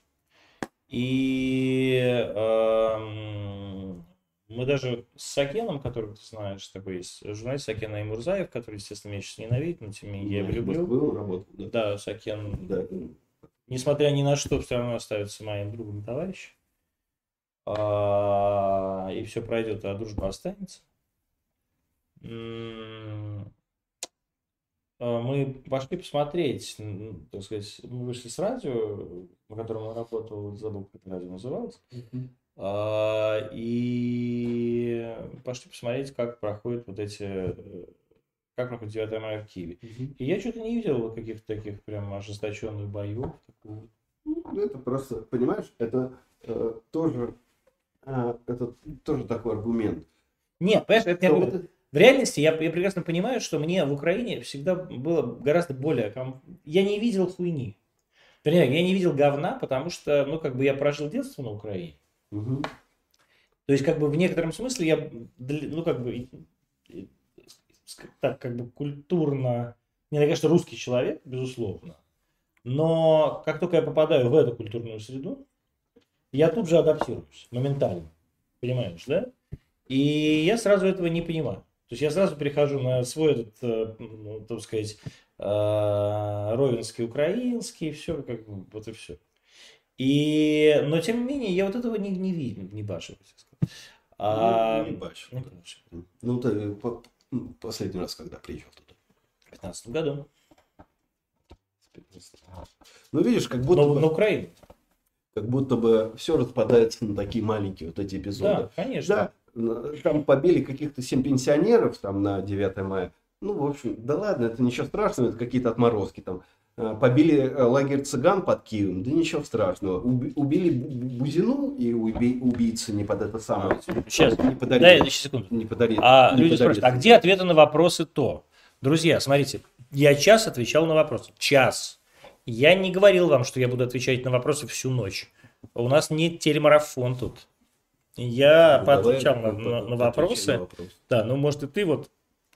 И эм, мы даже с Сакеном, которого ты знаешь, такой есть журналист Сакен Аймурзаев, который, естественно, меня сейчас ненавидит, но тем не менее я его люблю. Он работал, да. Да, Сакен, Да. несмотря ни на что, все равно остается моим другом и товарищем. А, и все пройдет, а дружба останется. М, а, Мы пошли посмотреть, так сказать, мы вышли с радио, на котором я работал, забыл, как радио называлось, а, и пошли посмотреть, как проходят вот эти, э, как проходит 9 мая в Киеве. И я что-то не видел каких-то таких прям ожесточенных боев. такого. Ну, это просто, понимаешь, это э, тоже, э, это тоже такой аргумент. Нет, понимаешь, это не аргумент. вот В реальности я, я прекрасно понимаю, что мне в Украине всегда было гораздо более... ком- Я не видел хуйни. Я не видел говна, потому что, ну, как бы я прожил детство на Украине. Мгм. То есть, как бы в некотором смысле я, ну, как бы, так, как бы культурно, не, я, конечно, русский человек, безусловно, но как только я попадаю в эту культурную среду, я тут же адаптируюсь, моментально, понимаешь, да? И я сразу этого не понимаю. То есть я сразу перехожу на свой этот, э, ну, так сказать, э, ровенский украинский, все, как бы, вот и все. И, но тем не менее, я вот этого не, не видел, не бачу. А, Ну, не бачу. не бачу. Ну, ты по- м, последний раз, когда приехал туда? В 15 году. Ну, видишь, как будто, Но бы, на Украине. как будто бы все распадается на такие маленькие вот эти эпизоды. Да, конечно. Да, там побили каких-то 7 пенсионеров там на 9 мая. Ну, в общем, да ладно, это ничего страшного, это какие-то отморозки там. Э, Побили э, лагерь цыган под Киевом, да ничего страшного. Уби- Убили Бу- Бу- Бузину и уби- убийцы не под это самое. Сейчас, Не дай подарили. еще секунду. Не подарили. А не люди подарили. спрашивают, а где ответы на вопросы то? Друзья, смотрите, я час отвечал на вопросы. Час. Я не говорил вам, что я буду отвечать на вопросы всю ночь. У нас не телемарафон тут. Я Ну, давай, поотвечал на, ну, на- на отвечай вопросы. на вопросы. Да, ну может и ты вот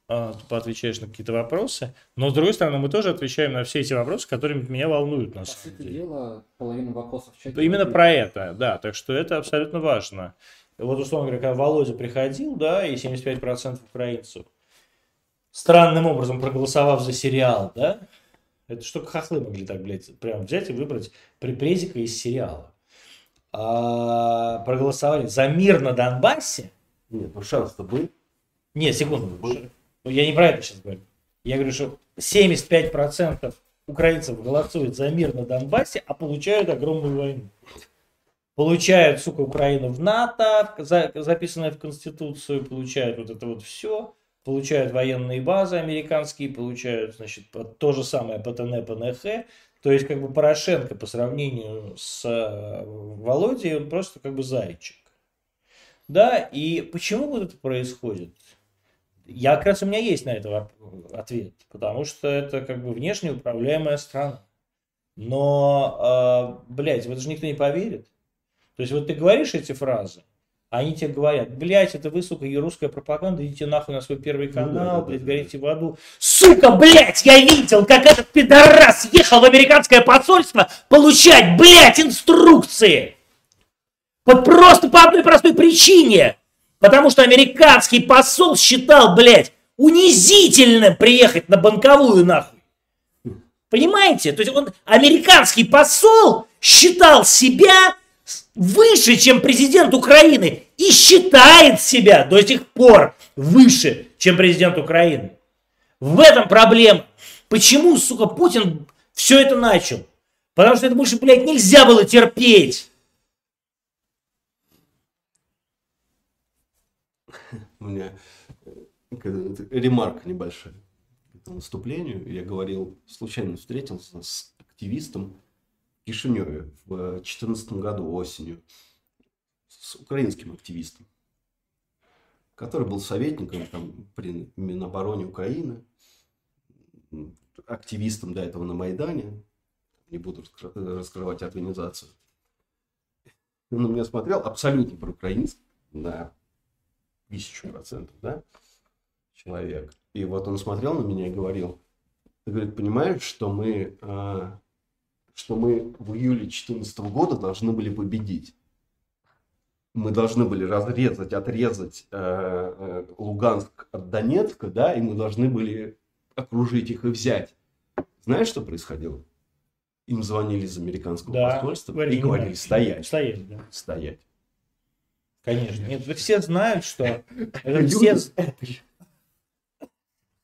а, поотвечаешь на какие-то вопросы. Но с другой стороны, мы тоже отвечаем на все эти вопросы, которые меня волнуют на По самом сути деле. дела, половину вопросов в чате... Именно про это, да, так что это абсолютно важно. Вот, условно говоря, когда Володя приходил, да, и 75% украинцев, странным образом проголосовав за сериал, да, это что хохлы могли так, блядь, прям взять и выбрать припрезика из сериала. А, проголосовали за мир на Донбассе. Нет, ну шанс-то был. Нет, секунду. Был. Ну, Я не про это сейчас говорю. Я говорю, что 75% украинцев голосуют за мир на Донбассе, а получают огромную войну. Получают, сука, Украину в НАТО, за- записанное в Конституцию, получают вот это вот все, получают военные базы американские, получают, значит, то же самое ПТН, ПНХ. То есть, как бы Порошенко по сравнению с э, Володей, он просто как бы зайчик. Да, и почему вот это происходит? Я как раз у меня есть на это ответ, потому что это как бы внешне управляемая страна. Но, э, блядь, в это же никто не поверит. То есть вот ты говоришь эти фразы, они тебе говорят, блядь, это вы, сука, русская пропаганда, идите нахуй на свой первый Ну да, канал, блядь, да, горите в аду. Сука, блядь, я видел, как этот пидорас ехал в американское посольство получать, блядь, инструкции. Под просто по одной простой причине. Потому что американский посол считал, блядь, унизительным приехать на банковую нахуй. Понимаете? То есть он, американский посол считал себя выше, чем президент Украины. И считает себя до сих пор выше, чем президент Украины. В этом проблема. Почему, сука, Путин все это начал? Потому что это больше, блядь, нельзя было терпеть. У меня э, ремарка небольшая к этому выступлению. Я говорил, случайно встретился с активистом в Кишиневе в 2014 году осенью. С украинским активистом, который был советником там, при Минобороне Украины, активистом до этого на Майдане. Не буду раскрывать организацию. Он на меня смотрел абсолютно проукраинский, да, тысячу процентов, да, человек. И вот он смотрел на меня и говорил, ты, говорит, понимаешь, что мы, а, что мы в июле 2014 года должны были победить. Мы должны были разрезать, отрезать э, э, Луганск от Донецка, да, и мы должны были окружить их и взять. Знаешь, что происходило? Им звонили из американского Да, посольства и говорили стоять. Стоять, да. Стоять. Конечно. Нет, вы все знают, что... это все...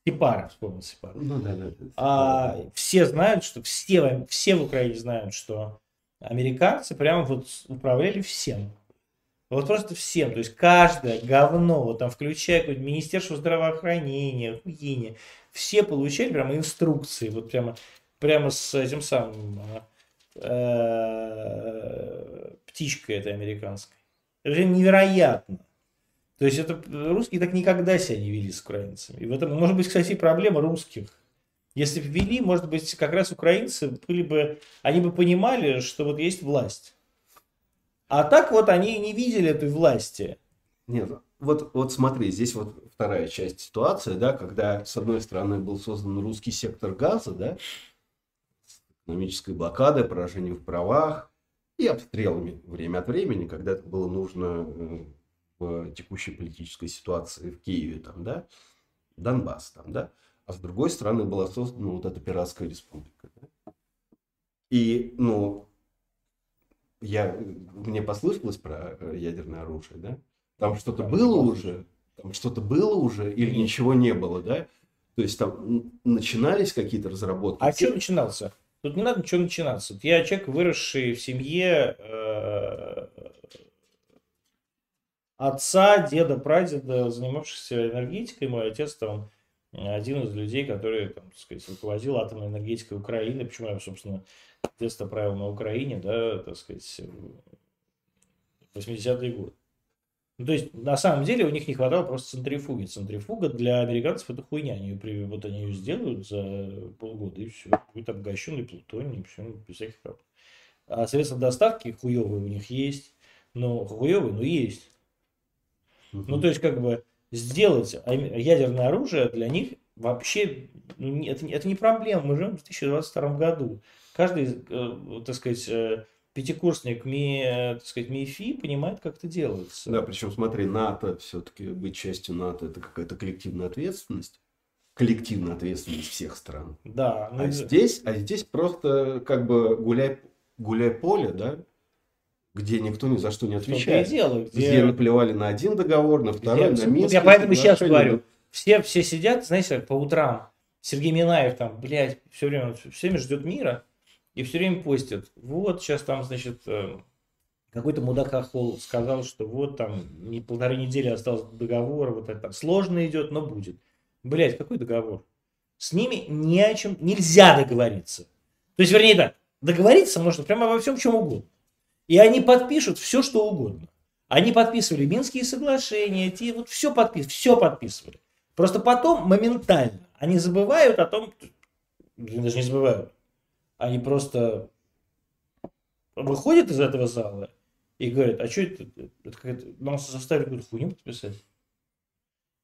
Сепара, вспомнил Сепара. Ну да, да. да. А, все знают, что все, все в Украине знают, что американцы прямо вот управляли всем. Вот просто всем. То есть каждое говно, вот там включая какое-нибудь Министерство здравоохранения, хуйни, все получали прямо инструкции, вот прямо, прямо с этим самым э, птичкой этой американской. Это же невероятно. То есть это русские так никогда себя не вели с украинцами. И в этом, может быть, кстати, проблема русских. Если бы вели, может быть, как раз украинцы были бы, они бы понимали, что вот есть власть. А так вот они не видели этой власти. Нет, вот, вот смотри, здесь вот вторая часть ситуации, да, когда с одной стороны был создан русский сектор газа, да, экономической блокадой, поражением в правах и обстрелами время от времени, когда это было нужно э, в текущей политической ситуации в Киеве, там, да, Донбасс, там, да, а с другой стороны была создана вот эта пиратская республика. Да? И, ну, я, мне послышалось про э, ядерное оружие, да? Там что-то было уже, там что-то было уже или ничего не было, да? То есть там начинались какие-то разработки. А что начинался? Тут не надо ничего начинаться. Я человек, выросший в семье э, отца, деда, прадеда, занимавшихся энергетикой. Мой отец там один из людей, который, там, так сказать, руководил атомной энергетикой Украины. Почему я, собственно, детство правил на Украине, да, так сказать, 80-е годы. Ну, то есть, на самом деле, у них не хватало просто центрифуги. Центрифуга для американцев это хуйня. Они ее, вот они ее сделают за полгода, и все. Будет обогащенный плутоний, все, без всяких проблем. А средства доставки хуевые у них есть. Но хуевые, но есть. Ну, то есть, как бы, сделать ядерное оружие для них вообще, ну, это, это не проблема. Мы живем в 2022 году. Каждый, э, так сказать, э, пятикурсник МИ, э, так сказать, МИФИ понимает, как это делается. Да, причем смотри, НАТО, все-таки быть частью НАТО, это какая-то коллективная ответственность. Коллективная ответственность всех стран. Да. А, ну, здесь, а здесь просто как бы гуляй, гуляй поле, да, где никто ни за что не отвечает. Дело, где... где наплевали на один договор, на второй, где... на Минск. Я поэтому сейчас говорю. Все, все сидят, знаете, по утрам. Сергей Минаев там, блядь, все время, все время ждет мира. И все время постят. Вот сейчас там, значит, э, какой-то мудак Хохол сказал, что вот там не, полторы недели осталось до договора, вот это там сложно идет, но будет. Блять, какой договор? С ними ни о чем нельзя договориться. То есть, вернее так, договориться можно прямо во всем, чем угодно. И они подпишут все, что угодно. Они подписывали Минские соглашения, те, вот все подписывали, все подписывали. Просто потом моментально они забывают о том, даже не забывают, они просто выходят из этого зала и говорят, а что это, это какая-то, нас заставили какую-то хуйню подписать.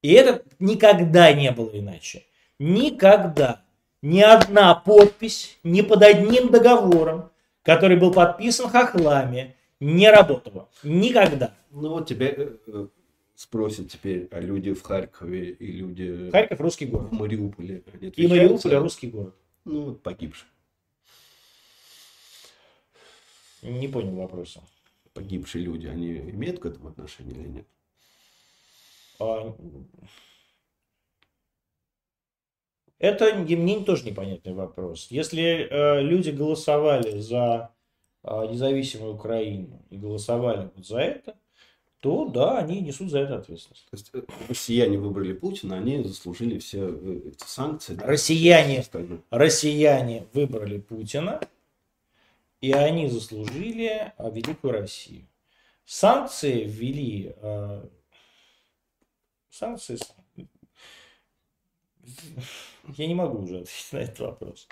И это никогда не было иначе. Никогда. Ни одна подпись ни под одним договором, который был подписан хохлами, не работало. Никогда. Ну вот тебя э, э, спросят теперь, а люди в Харькове и люди Харьков русский город. в Мариуполе. И Мариуполь русский город. Ну, вот погибшие. Не понял вопроса. Погибшие люди, они имеют к этому отношение или нет? А, Это не- мне тоже непонятный вопрос. Если э, люди голосовали за э, независимую Украину и голосовали вот за это, то да, они несут за это ответственность. То есть э, россияне выбрали Путина, они заслужили все э, эти санкции. да, Россияне. остальное. Россияне выбрали Путина, и они заслужили а, великую Россию. Санкции ввели... а, санкции... Я не могу уже ответить на этот вопрос.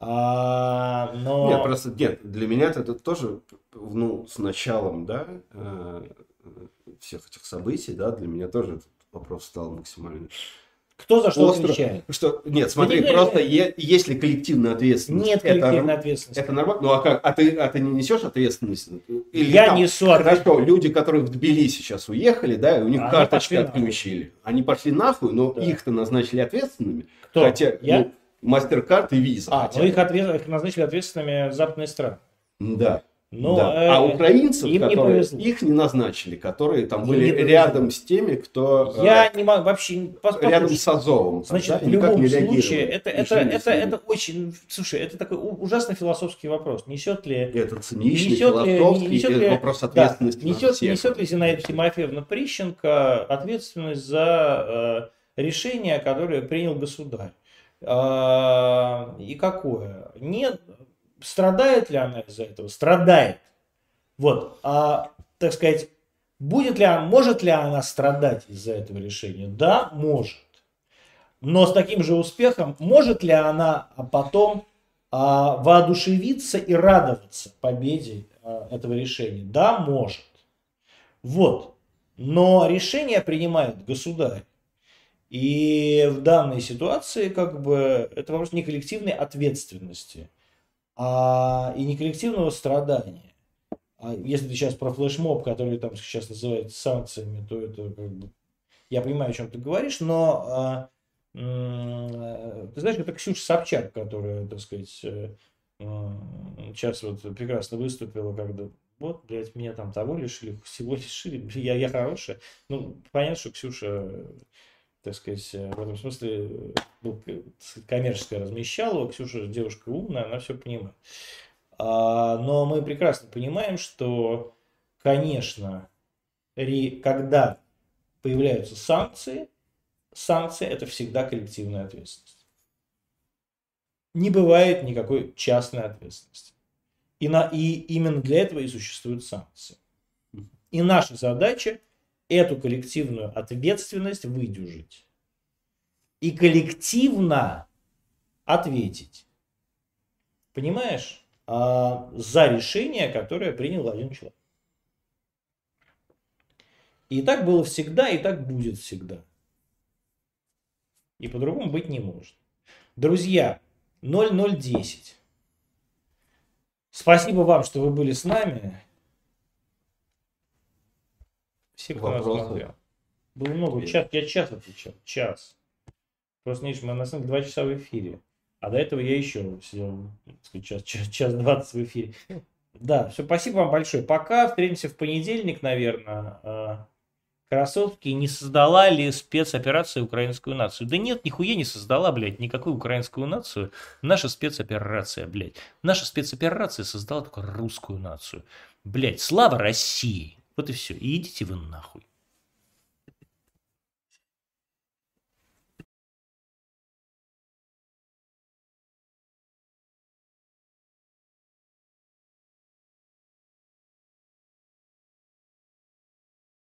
А, но... Нет, просто нет, для меня это тоже, ну, с началом, да, э, всех этих событий, да, для меня тоже этот вопрос стал максимально Кто за что остро. отвечает? Что, нет, смотри, не- просто е- есть ли коллективная ответственность? Нет это, коллективной ответственности. это нормально? Ну, а как? А ты, а ты не несешь ответственность? Или Я там, несу ответственность. Хорошо, люди, которые в Тбилиси сейчас уехали, да, и у них Они карточки пошли нахуй. отключили. Они пошли нахуй, но Да. их-то назначили ответственными. Кто? Хотя, Я? ну, MasterCard и Visa. А, хотя их, ответ- их назначили ответственными западные страны. Да. Но, да. э, а украинцев, им не которые, повезло. их не назначили, которые там Им были не рядом с теми, кто Я э, не могу вообще... рядом с Азовом. Значит, да, в любом не случае, это, это, это, это очень... Слушай, это такой ужасно философский вопрос. Несет ли... Это циничный, несет ли- философский несет э, ли- вопрос Да, ответственности на несет, всех. несет ли Зинаида Тимофеевна Прищенко ответственность за э, решение, которое принял государь? А, и какое? Нет. Страдает ли она из-за этого? Страдает. Вот. А, так сказать, будет ли может ли она страдать из-за этого решения? Да, может. Но с таким же успехом, может ли она потом а, воодушевиться и радоваться победе а, этого решения? Да, может. Вот. Но решение принимает государь. И в данной ситуации как бы это вопрос не коллективной ответственности, а и не коллективного страдания. А если ты сейчас про флешмоб, который там сейчас называется санкциями, то это как бы... Я понимаю, о чем ты говоришь, но э, ты знаешь, это Ксюша Собчак, которая, так сказать, э, сейчас вот прекрасно выступила, когда вот, блядь, меня там того лишили, всего лишили, я, я хорошая. Ну, понятно, что Ксюша, так сказать, э, в этом смысле э, ну, коммерческое размещала, Ксюша девушка умная, она все понимает. А, но мы прекрасно понимаем, что, конечно, ре- когда появляются санкции, санкции это всегда коллективная ответственность. Не бывает никакой частной ответственности. И, на, и именно для этого и существуют санкции. И наша задача эту коллективную ответственность выдюжить. И коллективно ответить. Понимаешь? А, за решение, которое принял один человек. И так было всегда, и так будет всегда. И по-другому быть не может. Друзья, 0010. Спасибо вам, что вы были с нами. Все, кто нас Вопросы? смотрел. Было много. Час, я час отвечал. Час. Просто, видишь, мы на самом деле два часа в эфире. А до этого я еще сидел сказать, час, час, час 20 в эфире. Да, все, спасибо вам большое. Пока, встретимся в понедельник, наверное. А, Красотки, не создала ли спецоперация украинскую нацию? Да нет, нихуя не создала, блядь, никакую украинскую нацию. Наша спецоперация, блядь. Наша спецоперация создала только русскую нацию. Блядь, слава России. Вот и все. И идите вы нахуй.